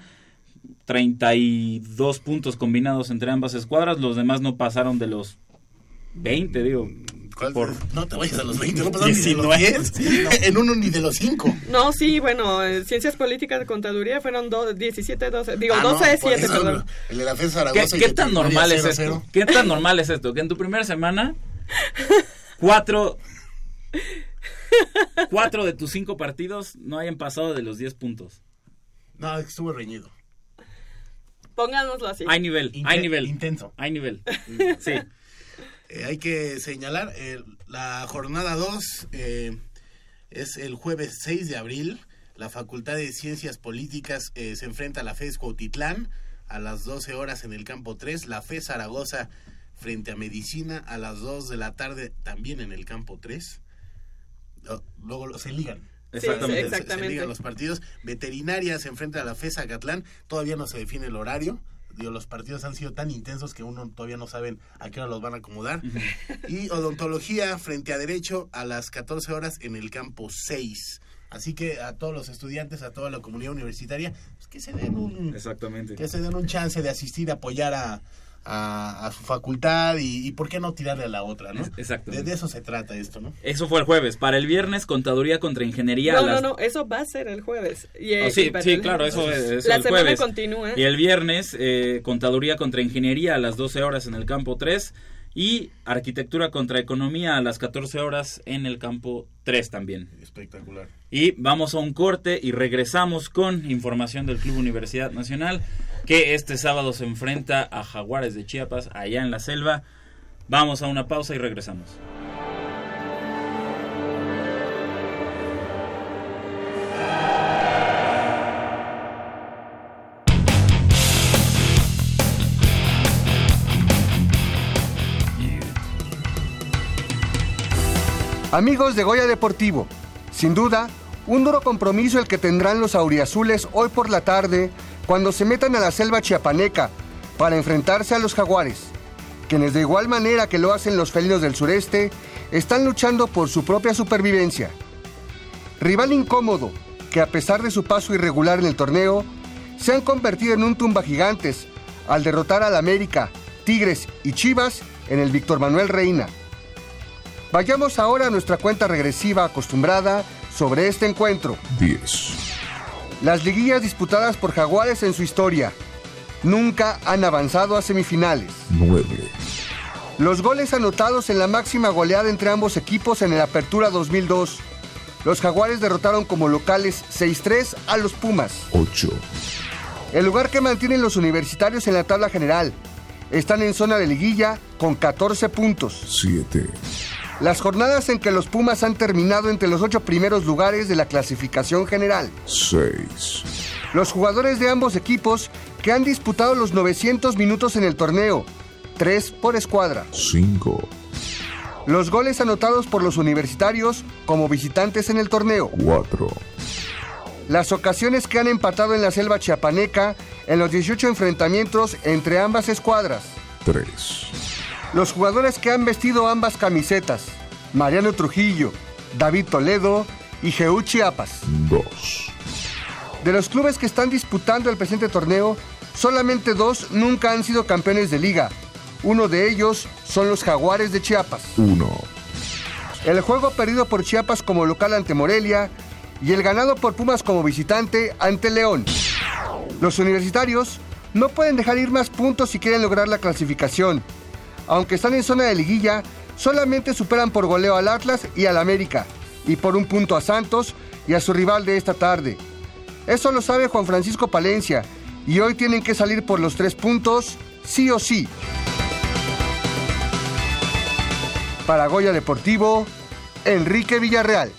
Speaker 5: 32 puntos combinados entre ambas escuadras, los demás no pasaron de los 20, digo.
Speaker 8: ¿Cuál-
Speaker 5: Por-
Speaker 8: No te vayas a los 20, no pasaron ni de los
Speaker 5: 19.
Speaker 8: 10, en uno ni de los 5.
Speaker 4: No, sí, bueno, eh, ciencias políticas de contaduría fueron do- 17, 12, digo,
Speaker 8: Ah, no,
Speaker 4: 12,
Speaker 8: por
Speaker 4: 7,
Speaker 8: eso,
Speaker 4: perdón.
Speaker 8: El de la FES
Speaker 5: ¿Qué,
Speaker 8: Zaragoza.
Speaker 5: qué
Speaker 8: que
Speaker 5: tan normal es
Speaker 8: 0-0.
Speaker 5: esto? ¿Qué tan normal es esto? Que en tu primera semana, cuatro cuatro de tus cinco partidos no hayan pasado de los 10 puntos.
Speaker 8: No, estuvo reñido.
Speaker 4: Pongámoslo así.
Speaker 5: Hay nivel, hay
Speaker 8: Inte-
Speaker 5: nivel.
Speaker 8: Intenso.
Speaker 5: Hay nivel. Sí.
Speaker 8: Eh, hay que señalar, eh, la jornada 2 eh, es el jueves 6 de abril. La Facultad de Ciencias Políticas eh, se enfrenta a la FES Cuautitlán a las 12 horas en el campo 3. La FES Zaragoza frente a Medicina a las 2 de la tarde también en el campo 3. Oh, Luego se ligan.
Speaker 5: Exactamente.
Speaker 8: Se- se-
Speaker 4: exactamente.
Speaker 8: Se ligan los partidos. Veterinaria se enfrenta a la FES Acatlán. Todavía no se define el horario. Digo, los partidos han sido tan intensos que uno todavía no saben a qué hora los van a acomodar. y odontología frente a derecho a las 14 horas en el campo 6. Así que a todos los estudiantes, a toda la comunidad universitaria, pues que se den un,
Speaker 5: Exactamente.
Speaker 8: que se den un chance de asistir, apoyar a, a, a su facultad y, y por qué no tirarle a la otra, ¿no?
Speaker 5: Es- exactamente.
Speaker 8: De, de eso se trata esto, ¿no?
Speaker 5: Eso fue el jueves. Para el viernes, contaduría contra ingeniería. a
Speaker 4: No, no,
Speaker 5: las-
Speaker 4: no, eso va a ser el jueves. Y,
Speaker 5: Oh,
Speaker 4: eh,
Speaker 5: sí,
Speaker 4: y para
Speaker 5: sí,
Speaker 4: el-
Speaker 5: claro, eso es, eso
Speaker 4: La
Speaker 5: el
Speaker 4: semana
Speaker 5: jueves.
Speaker 4: continúa.
Speaker 5: Y el viernes, eh, contaduría contra ingeniería a las 12 horas en el campo 3 y arquitectura contra economía a las 14 horas en el campo 3 también.
Speaker 8: Espectacular.
Speaker 5: Y vamos a un corte y regresamos con información del Club Universidad Nacional que este sábado se enfrenta a Jaguares de Chiapas allá en la selva. Vamos a una pausa y regresamos.
Speaker 10: Amigos de Goya Deportivo, sin duda, un duro compromiso el que tendrán los auriazules hoy por la tarde cuando se metan a la selva chiapaneca para enfrentarse a los jaguares, quienes de igual manera que lo hacen los felinos del sureste, están luchando por su propia supervivencia. Rival incómodo, que a pesar de su paso irregular en el torneo, se han convertido en un tumba gigantes al derrotar al América, Tigres y Chivas en el Víctor Manuel Reina. Vayamos ahora a nuestra cuenta regresiva acostumbrada sobre este encuentro.
Speaker 11: 10,
Speaker 10: Las liguillas disputadas por Jaguares en su historia nunca han avanzado a semifinales.
Speaker 11: 9,
Speaker 10: Los goles anotados en la máxima goleada entre ambos equipos en el Apertura 2002. Los Jaguares derrotaron como locales 6-3 a los Pumas.
Speaker 11: 8,
Speaker 10: El lugar que mantienen los universitarios en la tabla general. Están en zona de liguilla con 14 puntos.
Speaker 11: 7,
Speaker 10: Las jornadas en que los Pumas han terminado entre los ocho primeros lugares de la clasificación general.
Speaker 11: 6,
Speaker 10: Los jugadores de ambos equipos que han disputado los 900 minutos en el torneo, tres por escuadra.
Speaker 11: 5,
Speaker 10: Los goles anotados por los universitarios como visitantes en el torneo.
Speaker 11: 4,
Speaker 10: Las ocasiones que han empatado en la selva chiapaneca en los 18 enfrentamientos entre ambas escuadras.
Speaker 11: 3,
Speaker 10: Los jugadores que han vestido ambas camisetas. Mariano Trujillo, David Toledo y Jeú Chiapas.
Speaker 11: 2,
Speaker 10: De los clubes que están disputando el presente torneo, solamente dos nunca han sido campeones de liga. Uno de ellos son los Jaguares de Chiapas.
Speaker 11: 1,
Speaker 10: El juego perdido por Chiapas como local ante Morelia y el ganado por Pumas como visitante ante León. Los universitarios no pueden dejar ir más puntos si quieren lograr la clasificación. Aunque están en zona de liguilla, solamente superan por goleo al Atlas y al América, y por un punto a Santos y a su rival de esta tarde. Eso lo sabe Juan Francisco Palencia, y hoy tienen que salir por los tres puntos, sí o sí. Para Goya Deportivo, Enrique Villarreal.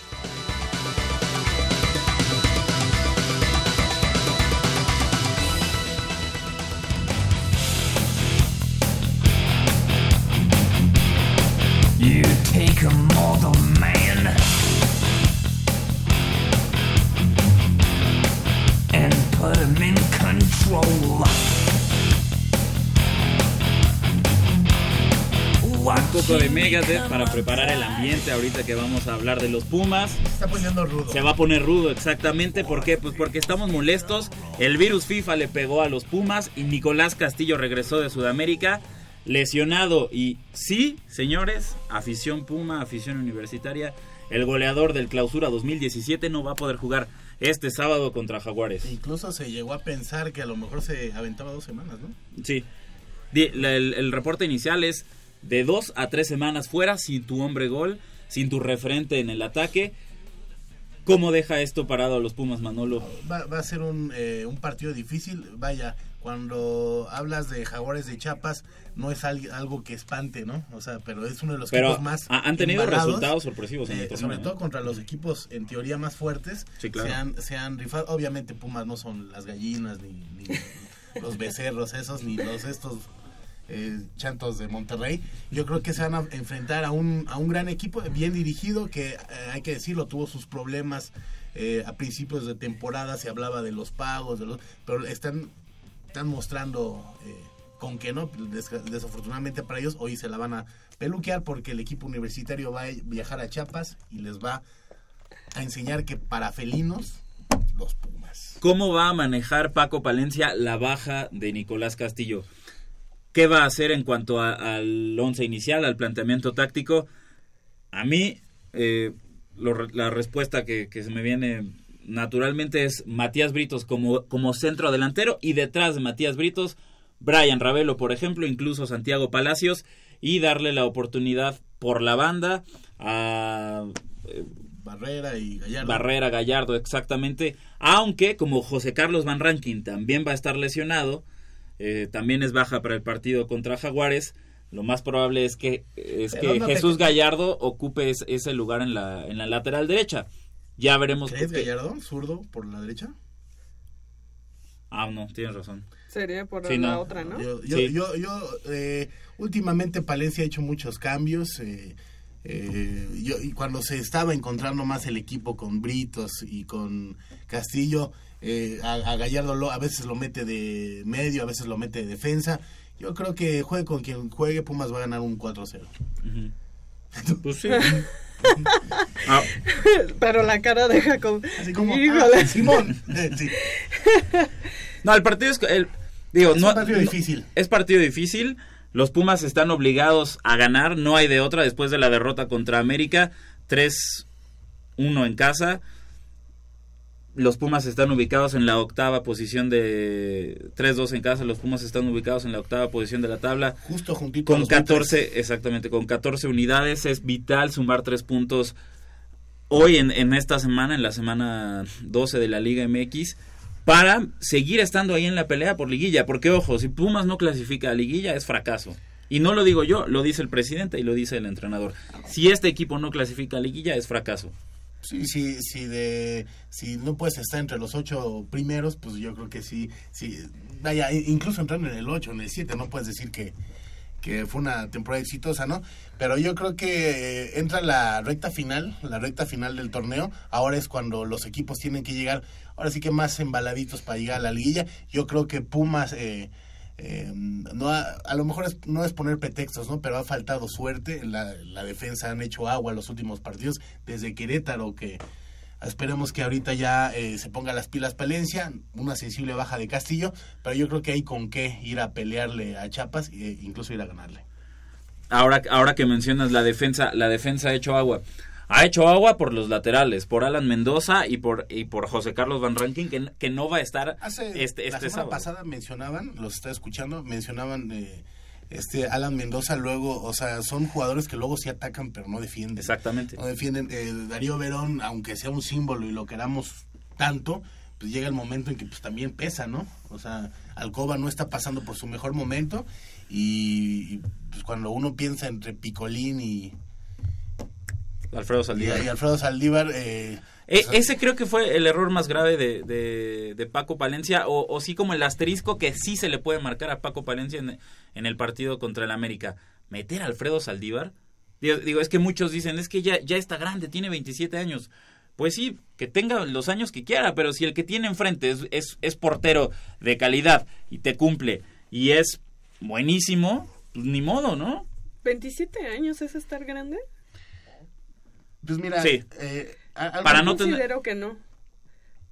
Speaker 5: Poco de Megadeth para preparar el ambiente ahorita que vamos a hablar de los Pumas.
Speaker 8: Se está poniendo rudo.
Speaker 5: Se va a poner rudo, exactamente. ¿Por qué? Pues porque estamos molestos. El virus FIFA le pegó a los Pumas y Nicolás Castillo regresó de Sudamérica lesionado. Y sí, señores, afición Puma, afición universitaria, el goleador del Clausura 2017 no va a poder jugar este sábado contra Jaguares.
Speaker 8: Incluso se llegó a pensar que a lo mejor se aventaba dos semanas, ¿no?
Speaker 5: Sí. El reporte inicial es de dos a tres semanas fuera sin tu hombre gol. sin tu referente en el ataque. ¿Cómo deja esto parado a los Pumas, Manolo?
Speaker 8: Va, va a ser un, eh, un partido difícil. Vaya, cuando hablas de Jaguares de Chiapas, no es al- algo que espante, ¿no? O sea, pero es uno de los
Speaker 5: Pero
Speaker 8: equipos más.
Speaker 5: ha- han tenido resultados sorpresivos en el
Speaker 8: eh,
Speaker 5: torneo,
Speaker 8: Sobre todo contra los equipos en teoría más fuertes.
Speaker 5: Sí, claro.
Speaker 8: se, han, se han rifado. Obviamente, Pumas no son las gallinas, ni, ni los becerros esos, ni los estos. Eh, chantos de Monterrey. Yo creo que se van a enfrentar a un, a un gran equipo bien dirigido que, eh, hay que decirlo, tuvo sus problemas eh, a principios de temporada, se hablaba de los pagos, pero están, están mostrando eh, con que no, Des- desafortunadamente para ellos, hoy se la van a peluquear porque el equipo universitario va a viajar a Chiapas y les va a enseñar que para felinos, los Pumas.
Speaker 5: ¿Cómo va a manejar Paco Palencia la baja de Nicolás Castillo? ¿Qué va a hacer en cuanto a- al once inicial, al planteamiento táctico? A mí, eh, lo la respuesta que, que se me viene naturalmente es Matías Britos como, como centro delantero y detrás de Matías Britos, Brian Ravelo, por ejemplo, incluso Santiago Palacios, y darle la oportunidad por la banda a eh,
Speaker 8: Barrera y Gallardo.
Speaker 5: Barrera, Gallardo, exactamente. Aunque, como José Carlos Van Rankin también va a estar lesionado, eh, también es baja para el partido contra Jaguares, lo más probable es que, es
Speaker 8: ¿De
Speaker 5: que
Speaker 8: te-
Speaker 5: Jesús Gallardo ocupe es- ese lugar en la, en la lateral derecha. Ya veremos.
Speaker 8: ¿Crees. Gallardo, zurdo, por la derecha?
Speaker 5: Ah, no, tienes razón.
Speaker 4: Sería por
Speaker 5: Sí,
Speaker 4: la
Speaker 5: no.
Speaker 4: otra, ¿no?
Speaker 8: Yo, yo,
Speaker 5: Sí.
Speaker 8: yo, yo, eh, últimamente Palencia ha hecho muchos cambios. eh, eh, yo, y cuando se estaba encontrando más el equipo con Britos y con Castillo, eh, a, a Gallardo lo- a veces lo mete de medio, a veces lo mete de defensa. Yo creo que juegue con quien juegue, Pumas va a ganar un 4-0.
Speaker 5: Pues sí. Ah,
Speaker 4: Pero la cara de Jacob.
Speaker 8: Así como,
Speaker 4: Híjole.
Speaker 8: ah, Simón. Eh, sí.
Speaker 5: no, el partido es... El, digo,
Speaker 8: Es
Speaker 5: no,
Speaker 8: un partido
Speaker 5: no-
Speaker 8: difícil.
Speaker 5: Es partido difícil. Los Pumas están obligados a ganar, no hay de otra después de la derrota contra América, 3-1 en casa. Los Pumas están ubicados en la octava posición de 3-2 en casa, los Pumas están ubicados en la octava posición de la tabla.
Speaker 8: Justo juntito
Speaker 5: Con
Speaker 8: los
Speaker 5: 14, exactamente, con 14 unidades es vital sumar tres puntos hoy en, en esta semana, en la semana 12 de la Liga MX, para seguir estando ahí en la pelea por liguilla. Porque, ojo, si Pumas no clasifica a liguilla es fracaso. Y no lo digo yo, lo dice el presidente y lo dice el entrenador. Si este equipo no clasifica a liguilla es fracaso.
Speaker 8: Sí, sí, sí, de, si no puedes estar entre los ocho primeros, pues yo creo que sí, sí, vaya, incluso entrar en el ocho, en el siete, no puedes decir que, que fue una temporada exitosa, ¿no? Pero yo creo que eh, entra la recta final, la recta final del torneo, ahora es cuando los equipos tienen que llegar, ahora sí que más embaladitos para llegar a la liguilla, yo creo que Pumas... Eh, eh, no ha- a lo mejor es- no es poner pretextos, ¿no? Pero ha faltado suerte. La, la defensa han hecho agua los últimos partidos desde Querétaro, que esperemos que ahorita ya eh, se ponga las pilas Palencia, una sensible baja de Castillo, pero yo creo que hay con qué ir a pelearle a Chiapas e incluso ir a ganarle.
Speaker 5: Ahora, ahora que mencionas la defensa, la defensa ha hecho agua. Ha hecho agua por los laterales, por Alan Mendoza y por, y por José Carlos Van Rankin, que, que no va a estar
Speaker 8: Hace,
Speaker 5: este,
Speaker 8: la
Speaker 5: este
Speaker 8: semana
Speaker 5: sábado.
Speaker 8: pasada mencionaban, los estaba escuchando, mencionaban eh, este Alan Mendoza luego, o sea, son jugadores que luego sí atacan pero no defienden.
Speaker 5: Exactamente.
Speaker 8: No defienden. Eh, Darío Verón, aunque sea un símbolo y lo queramos tanto, pues llega el momento en que pues también pesa, ¿no? O sea, Alcoba no está pasando por su mejor momento y, y, pues cuando uno piensa entre Picolín y,
Speaker 5: Alfredo
Speaker 8: y,
Speaker 5: Saldívar.
Speaker 8: y Alfredo Saldívar, eh,
Speaker 5: E-
Speaker 8: o sea,
Speaker 5: ese creo que fue el error más grave de, de- de Paco Palencia, o, o sí como el asterisco que sí se le puede marcar a Paco Palencia en, en el partido contra el América. Meter a Alfredo Saldívar. Digo, digo, es que muchos dicen, es que ya, ya está grande, tiene 27 años. Pues sí, que tenga los años que quiera, pero si el que tiene enfrente es, es, es portero de calidad y te cumple y es buenísimo, pues ni modo, ¿no?
Speaker 4: 27 años es estar grande.
Speaker 8: Pues mira,
Speaker 5: Sí.
Speaker 8: eh,
Speaker 5: Para no tener-
Speaker 4: considero que no.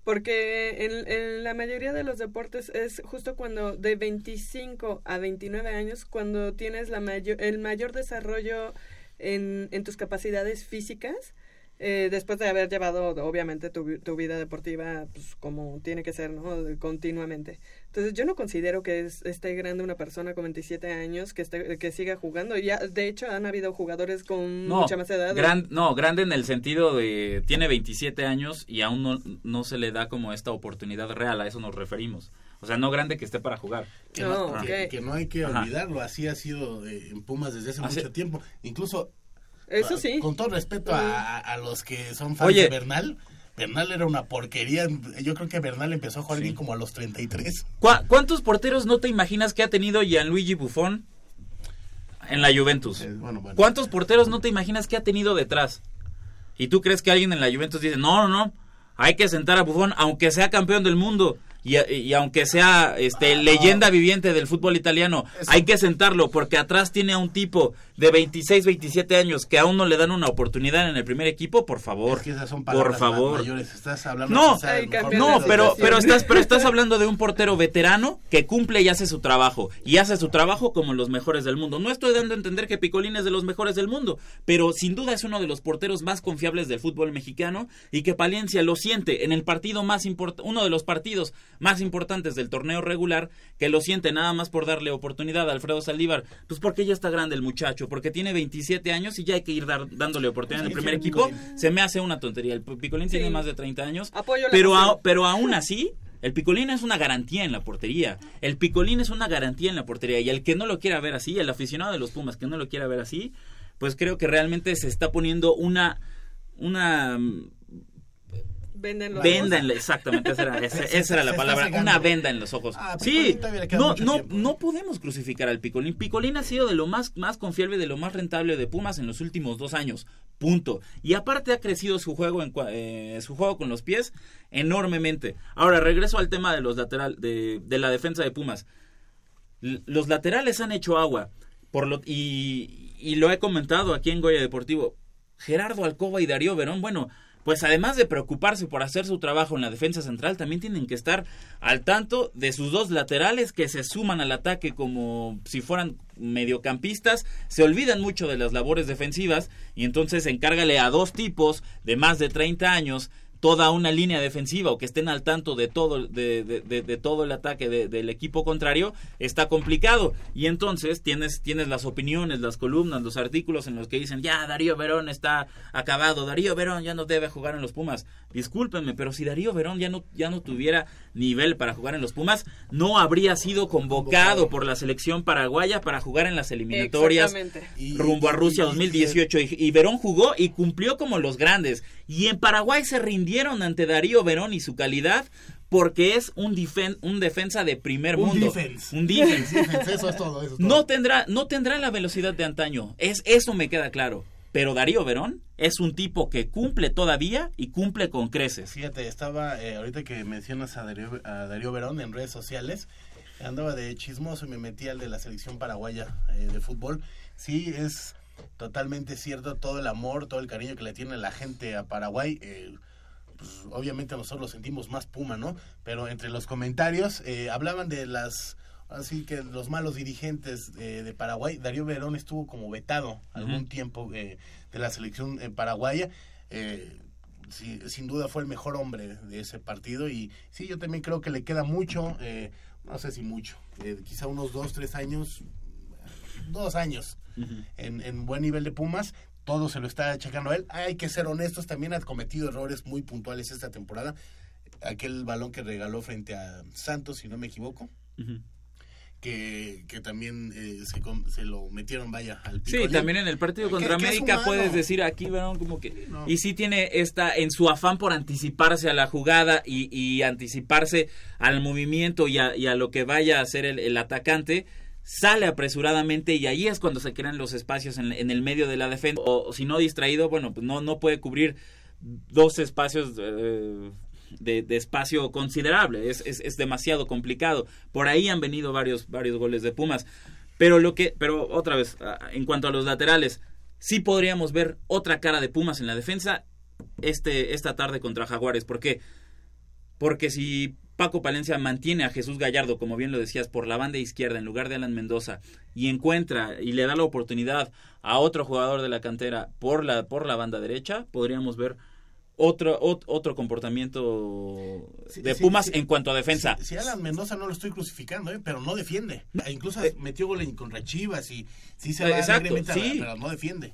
Speaker 4: Porque en, en la mayoría de los deportes es justo cuando de 25 a 29 años, cuando tienes la mayor, el mayor desarrollo en, en tus capacidades físicas, eh, después de haber llevado, obviamente, tu, vi- tu vida deportiva pues, como tiene que ser, ¿no? Continuamente. Entonces, yo no considero que es, esté grande una persona con 27 años que, esté, que siga jugando. Ya, de hecho, han habido jugadores con
Speaker 5: No,
Speaker 4: mucha más edad.
Speaker 5: gran- no, grande en el sentido de tiene 27 años y aún no, no se le da como esta oportunidad real, a eso nos referimos. O sea, no grande que esté para jugar.
Speaker 8: Que no,
Speaker 4: No,
Speaker 8: que- no hay que
Speaker 5: Ajá.
Speaker 8: olvidarlo, así ha sido eh, en Pumas desde hace mucho tiempo. Incluso,
Speaker 4: Eso sí.
Speaker 8: con todo respeto a, a- los que son fans
Speaker 5: Oye.
Speaker 8: de Bernal, Bernal era una porquería. Yo creo que Bernal empezó a jugar
Speaker 5: Sí.
Speaker 8: bien como a los 33.
Speaker 5: ¿Cuá- ¿Cuántos porteros no te imaginas que ha tenido Gianluigi Buffon en la Juventus?
Speaker 8: Eh, bueno, bueno.
Speaker 5: ¿Cuántos porteros no te imaginas que ha tenido detrás? Y tú crees que alguien en la Juventus dice, no, no, no, hay que sentar a Buffon aunque sea campeón del mundo. Y, y aunque sea este leyenda viviente del fútbol italiano,
Speaker 8: Eso-
Speaker 5: hay que sentarlo porque atrás tiene a un tipo de 26, 27 años que aún no le dan una oportunidad en el primer equipo, por favor.
Speaker 8: Es que esas son
Speaker 5: por favor.
Speaker 8: ma- mayores. Estás hablando
Speaker 5: No, No, pero, pero estás, pero estás hablando de un portero veterano que cumple y hace su trabajo. Y hace su trabajo como los mejores del mundo. No estoy dando a entender que Picolín es de los mejores del mundo, pero sin duda es uno de los porteros más confiables del fútbol mexicano y que Palencia lo siente en el partido más importante, uno de los partidos más importantes del torneo regular, que lo siente nada más por darle oportunidad a Alfredo Saldívar. Pues porque ya está grande el muchacho, porque tiene 27 años y ya hay que ir dar- dándole oportunidad en el primer equipo.
Speaker 8: Picolín.
Speaker 5: Se me hace una tontería. El Picolín tiene más de 30 años.
Speaker 4: Apoyo la
Speaker 5: Pero, a- pero aún así, el picolín es una garantía en la portería. El picolín es una garantía en la portería. Y el que no lo quiera ver así, el aficionado de los Pumas que no lo quiera ver así, pues creo que realmente se está poniendo una una
Speaker 4: Venden los
Speaker 5: venda en la, exactamente esa era, esa-
Speaker 8: Se-
Speaker 5: esa era
Speaker 8: se
Speaker 5: la palabra una venda en los ojos.
Speaker 8: Ah,
Speaker 5: sí no no no podemos crucificar al picolín. Picolín ha sido de lo más más confiable de lo más rentable de Pumas en los últimos dos años punto. Y aparte ha crecido su juego en cua- eh, su juego con los pies enormemente. Ahora regreso al tema de los lateral de, de la defensa de Pumas. L- los laterales han hecho agua por lo y, y lo he comentado aquí en Goya Deportivo. Gerardo Alcoba y Darío Verón bueno pues además de preocuparse por hacer su trabajo en la defensa central, también tienen que estar al tanto de sus dos laterales que se suman al ataque como si fueran mediocampistas, se olvidan mucho de las labores defensivas y entonces encárgale a dos tipos de más de 30 años toda una línea defensiva o que estén al tanto de todo de, de- de- de todo el ataque de- del equipo contrario está complicado. Y entonces tienes tienes las opiniones las columnas los artículos en los que dicen ya Darío Verón está acabado Darío Verón ya no debe jugar en los Pumas discúlpenme pero si Darío Verón ya no ya no tuviera nivel para jugar en los Pumas no habría sido convocado por la selección paraguaya para jugar en las eliminatorias rumbo a Rusia
Speaker 8: y-
Speaker 5: 2018 y, y Verón jugó y cumplió como los grandes y en Paraguay se rindieron ante Darío Verón y su calidad porque es un, difen- un defensa de primer
Speaker 8: Un
Speaker 5: mundo
Speaker 8: defense.
Speaker 5: un defense
Speaker 8: Defense, Eso es todo. Eso es todo.
Speaker 5: no tendrá no tendrá la velocidad de antaño es eso me queda claro pero Darío Verón es un tipo que cumple todavía y cumple con creces
Speaker 8: Fíjate, estaba, eh, ahorita que mencionas a Darío, a Darío Verón en redes sociales, andaba de chismoso y me metí al de la selección paraguaya eh, de fútbol. Sí, es totalmente cierto todo el amor, todo el cariño que le tiene la gente a Paraguay. eh, pues, obviamente nosotros lo sentimos más puma, ¿no? Pero entre los comentarios eh, hablaban de las... Así que los malos dirigentes eh, de Paraguay, Darío Verón estuvo como vetado algún tiempo de la selección paraguaya. Sí, sin duda fue el mejor hombre de ese partido y sí, yo también creo que le queda mucho, no sé si mucho, quizá unos dos, tres años, dos años en, en buen nivel de Pumas, todo se lo está achacando a él. Hay que ser honestos, también ha cometido errores muy puntuales esta temporada. Aquel balón que regaló frente a Santos, si no me equivoco, que, que también eh, se, se lo metieron, vaya, al
Speaker 5: Sí,
Speaker 8: picolín.
Speaker 5: también en el partido contra América puedes decir aquí, como que...
Speaker 8: No.
Speaker 5: Y sí tiene esta, en su afán por anticiparse a la jugada y, y anticiparse al movimiento y a, y a lo que vaya a hacer el, el atacante, sale apresuradamente y ahí es cuando se crean los espacios en, el medio de la defensa. O, o si no distraído, bueno, pues no, no puede cubrir dos espacios... eh, de, de espacio considerable, es, es, es demasiado complicado. Por ahí han venido varios, varios goles de Pumas. Pero lo que, pero otra vez, ah, en cuanto a los laterales, sí podríamos ver otra cara de Pumas en la defensa este, esta tarde contra Jaguares. ¿Por qué? Porque si Paco Palencia mantiene a Jesús Gallardo, como bien lo decías, por la banda izquierda en lugar de Alan Mendoza y encuentra y le da la oportunidad a otro jugador de la cantera por la, por la banda derecha, podríamos ver otro, ot- otro comportamiento
Speaker 8: Sí,
Speaker 5: de Pumas
Speaker 8: sí.
Speaker 5: en cuanto a defensa.
Speaker 8: Si, Alan Mendoza no lo estoy crucificando, ¿eh? pero no defiende. Incluso
Speaker 5: Eh,
Speaker 8: metió gol en contra Chivas y sí se
Speaker 5: Eh,
Speaker 8: va
Speaker 5: exacto,
Speaker 8: a la- pero no defiende.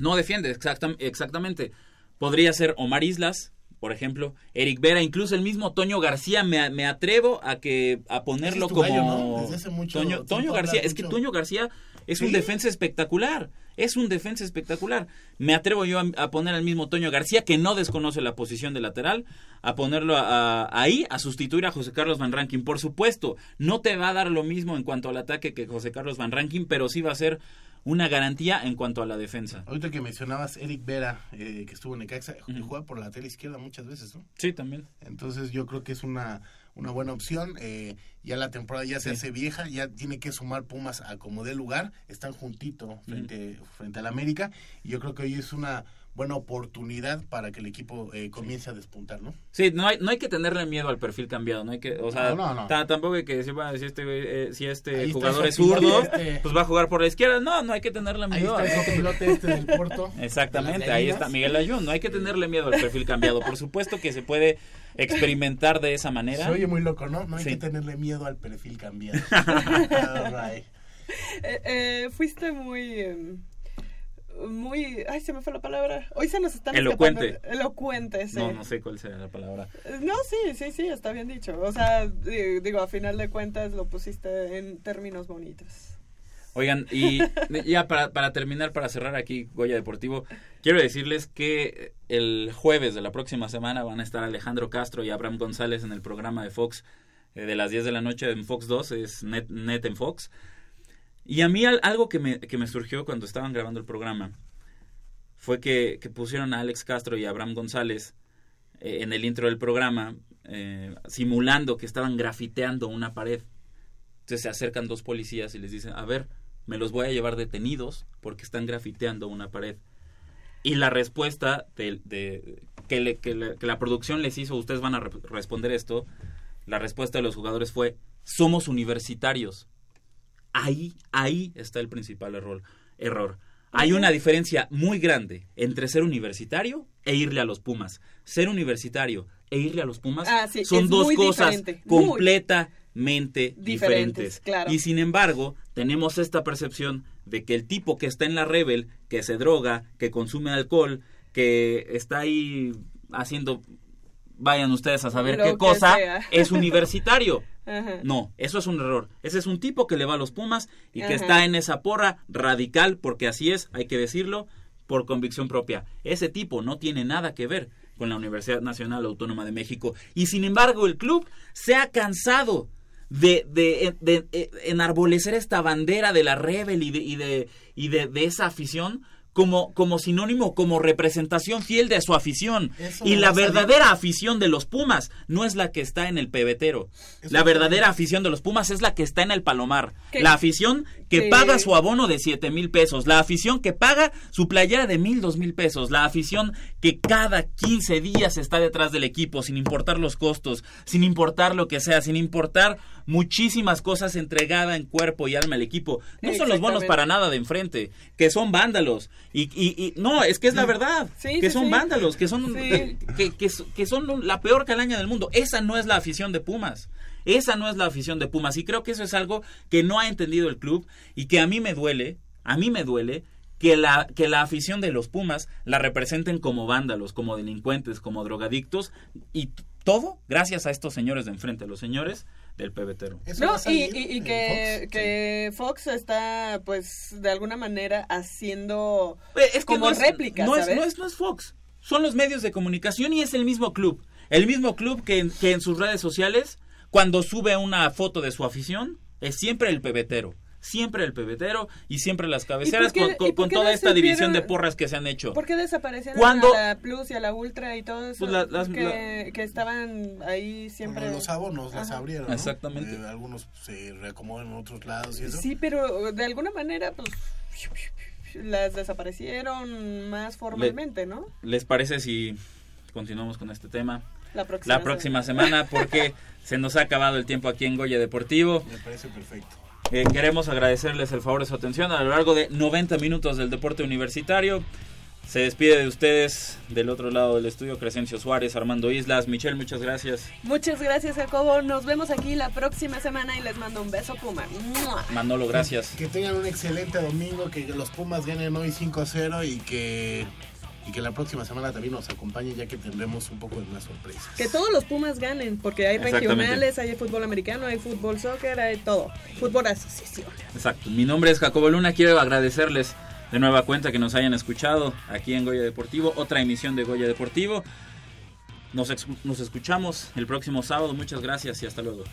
Speaker 5: No defiende, exactam- exactamente. Podría ser Omar Islas, por ejemplo, Eric Vera, incluso el mismo Toño García, me, me atrevo a que a ponerlo como
Speaker 8: gallo, ¿no? Desde hace mucho
Speaker 5: Toño,
Speaker 8: tiempo
Speaker 5: Toño García, es que. Toño García es un defensa espectacular, es un defensa espectacular. Me atrevo yo a, a poner al mismo Toño García, que no desconoce la posición de lateral, a ponerlo a- a- ahí, a sustituir a José Carlos Van Rankin. Por supuesto, no te va a dar lo mismo en cuanto al ataque que José Carlos Van Rankin, pero sí va a ser una garantía en cuanto a la defensa.
Speaker 8: Ahorita que mencionabas Eric Vera, eh, que estuvo en Necaxa, juega por la tela izquierda muchas veces, ¿no?
Speaker 5: Sí, también.
Speaker 8: Entonces yo creo que es una, una buena opción. eh, ya la temporada ya se
Speaker 5: Sí.
Speaker 8: hace vieja, ya tiene que sumar Pumas a como dé lugar. Están juntito frente, frente al América. Y yo creo que hoy es una buena oportunidad para que el equipo eh, comience a despuntar, ¿no?
Speaker 5: Sí, no hay, no hay que tenerle miedo al perfil cambiado, no hay que, o sea,
Speaker 8: No, no, no.
Speaker 5: ta- tampoco hay que decir, bueno, si este, güey, eh, si este
Speaker 8: Ahí está
Speaker 5: jugador es zurdo,
Speaker 8: este.
Speaker 5: pues va a jugar por la izquierda, no, no hay que tenerle
Speaker 8: Ahí
Speaker 5: miedo.
Speaker 8: está
Speaker 5: hay que-
Speaker 8: el pilote este del Porto.
Speaker 5: Exactamente,
Speaker 8: de
Speaker 5: ahí está Miguel Ayun, no hay que tenerle miedo al perfil cambiado, por supuesto que se puede experimentar de esa manera.
Speaker 8: Se oye muy loco, ¿no? No hay
Speaker 5: Sí.
Speaker 8: que tenerle miedo al perfil cambiado. All right.
Speaker 4: Eh, eh, fuiste muy... muy... Ay, se me fue la palabra. Hoy se nos están
Speaker 5: Elocuente.
Speaker 4: escapando- Elocuente, sí.
Speaker 5: No, no sé cuál será la palabra.
Speaker 4: No, sí, sí, sí, está bien dicho. O sea, di- digo, a final de cuentas lo pusiste en términos bonitos.
Speaker 5: Oigan, y ya para, para terminar, para cerrar aquí Goya Deportivo, quiero decirles que el jueves de la próxima semana van a estar Alejandro Castro y Abraham González en el programa de Fox eh, de las 10 de la noche en Fox 2, es Net, Net en Fox. Y a mí al- algo que me, que me surgió cuando estaban grabando el programa fue que, que pusieron a Alex Castro y a Abraham González eh, en el intro del programa eh, simulando que estaban grafiteando una pared. Entonces se acercan dos policías y les dicen, a ver, me los voy a llevar detenidos porque están grafiteando una pared. Y la respuesta de, que, le- que la producción les hizo, ustedes van a re- responder esto, la respuesta de los jugadores fue, somos universitarios. Ahí, ahí está el principal error. error. Hay una diferencia muy grande entre ser universitario e irle a los Pumas. Ser universitario e irle a los Pumas
Speaker 4: Ah, sí,
Speaker 5: son dos cosas
Speaker 4: diferente,
Speaker 5: completamente
Speaker 4: diferentes,
Speaker 5: diferentes.
Speaker 4: claro.
Speaker 5: Y sin embargo, tenemos esta percepción de que el tipo que está en la Rebel, que se droga, que consume alcohol, que está ahí haciendo, vayan ustedes a saber
Speaker 4: Lo
Speaker 5: qué cosa,
Speaker 4: sea.
Speaker 5: es universitario.
Speaker 4: Ajá.
Speaker 5: No, eso es un error. Ese es un tipo que le va a los Pumas y que está en esa porra radical, porque así es, hay que decirlo, por convicción propia. Ese tipo no tiene nada que ver con la Universidad Nacional Autónoma de México. Y sin embargo, el club se ha cansado de, de, de- de enarbolecer esta bandera de la Rebel y de, y de, y de esa afición como, como sinónimo, como representación fiel de su afición.
Speaker 8: Eso
Speaker 5: Y la verdadera afición de los Pumas no es la que está en el pebetero.
Speaker 8: Eso
Speaker 5: La verdadera afición de los Pumas es la que está en el Palomar. La afición que
Speaker 4: que-
Speaker 5: paga su abono de siete mil pesos. La afición que paga su playera de mil, dos mil pesos. La afición que cada 15 días está detrás del equipo sin importar los costos, sin importar lo que sea, sin importar muchísimas cosas entregada en cuerpo y alma al equipo. No son los bonos
Speaker 4: Exactamente.
Speaker 5: para nada de enfrente, que son vándalos. Y, y- y- no, es que es la verdad.
Speaker 4: Sí,
Speaker 5: que
Speaker 4: sí,
Speaker 5: son
Speaker 4: sí.
Speaker 5: vándalos, que son, que, que, que son la peor calaña del mundo. Esa no es la afición de Pumas. Esa no es la afición de Pumas. Y creo que eso es algo que no ha entendido el club y que a mí me duele, a mí me duele que la, que la afición de los Pumas la representen como vándalos, como delincuentes, como drogadictos y todo gracias a estos señores de enfrente, los señores del pebetero.
Speaker 4: No, y, que,
Speaker 8: Fox,
Speaker 4: que Fox está, pues, de alguna manera haciendo
Speaker 5: Es que
Speaker 4: como
Speaker 5: no es,
Speaker 4: réplicas,
Speaker 5: no es, no es, no es Fox. Son los medios de comunicación y es el mismo club. El mismo club que, que en sus redes sociales, cuando sube una foto de su afición, es siempre el pebetero. Siempre el pebetero y siempre las cabeceras
Speaker 4: qué-
Speaker 5: con, con- con toda esta división de porras que se han hecho.
Speaker 4: ¿Por qué desaparecieron
Speaker 5: ¿Cuándo?
Speaker 4: a la Plus y a la Ultra y todo eso?
Speaker 5: Pues la- las-
Speaker 4: que, que estaban ahí siempre.
Speaker 8: Los abonos las
Speaker 4: Ajá.
Speaker 8: abrieron. ¿no?
Speaker 5: Exactamente.
Speaker 8: Eh, algunos se reacomodan en otros lados y eso.
Speaker 4: Sí, pero de alguna manera, pues, las desaparecieron más formalmente, ¿no?
Speaker 5: ¿Les parece si continuamos con este tema?
Speaker 4: La próxima,
Speaker 5: la próxima semana porque se nos ha acabado el tiempo aquí en Goya Deportivo.
Speaker 8: Me parece perfecto.
Speaker 5: Eh, queremos agradecerles el favor de su atención a lo largo de 90 minutos del deporte universitario. Se despide de ustedes del otro lado del estudio Crescencio Suárez, Armando Islas. Michelle, muchas gracias.
Speaker 4: Muchas gracias, Jacobo. Nos vemos aquí la próxima semana y les mando un beso, Puma. ¡Mua!
Speaker 5: Manolo, gracias.
Speaker 8: Que tengan un excelente domingo, que los Pumas ganen hoy 5-0 y que, y que la próxima semana también nos acompañen ya que tendremos un poco de más sorpresas.
Speaker 4: Que todos los Pumas ganen, porque hay regionales, hay fútbol americano, hay fútbol soccer, hay todo. Fútbol asociación.
Speaker 5: Exacto. Mi nombre es Jacobo Luna. Quiero agradecerles de nueva cuenta que nos hayan escuchado aquí en Goya Deportivo. Otra emisión de Goya Deportivo. Nos, nos escuchamos el próximo sábado. Muchas gracias y hasta luego.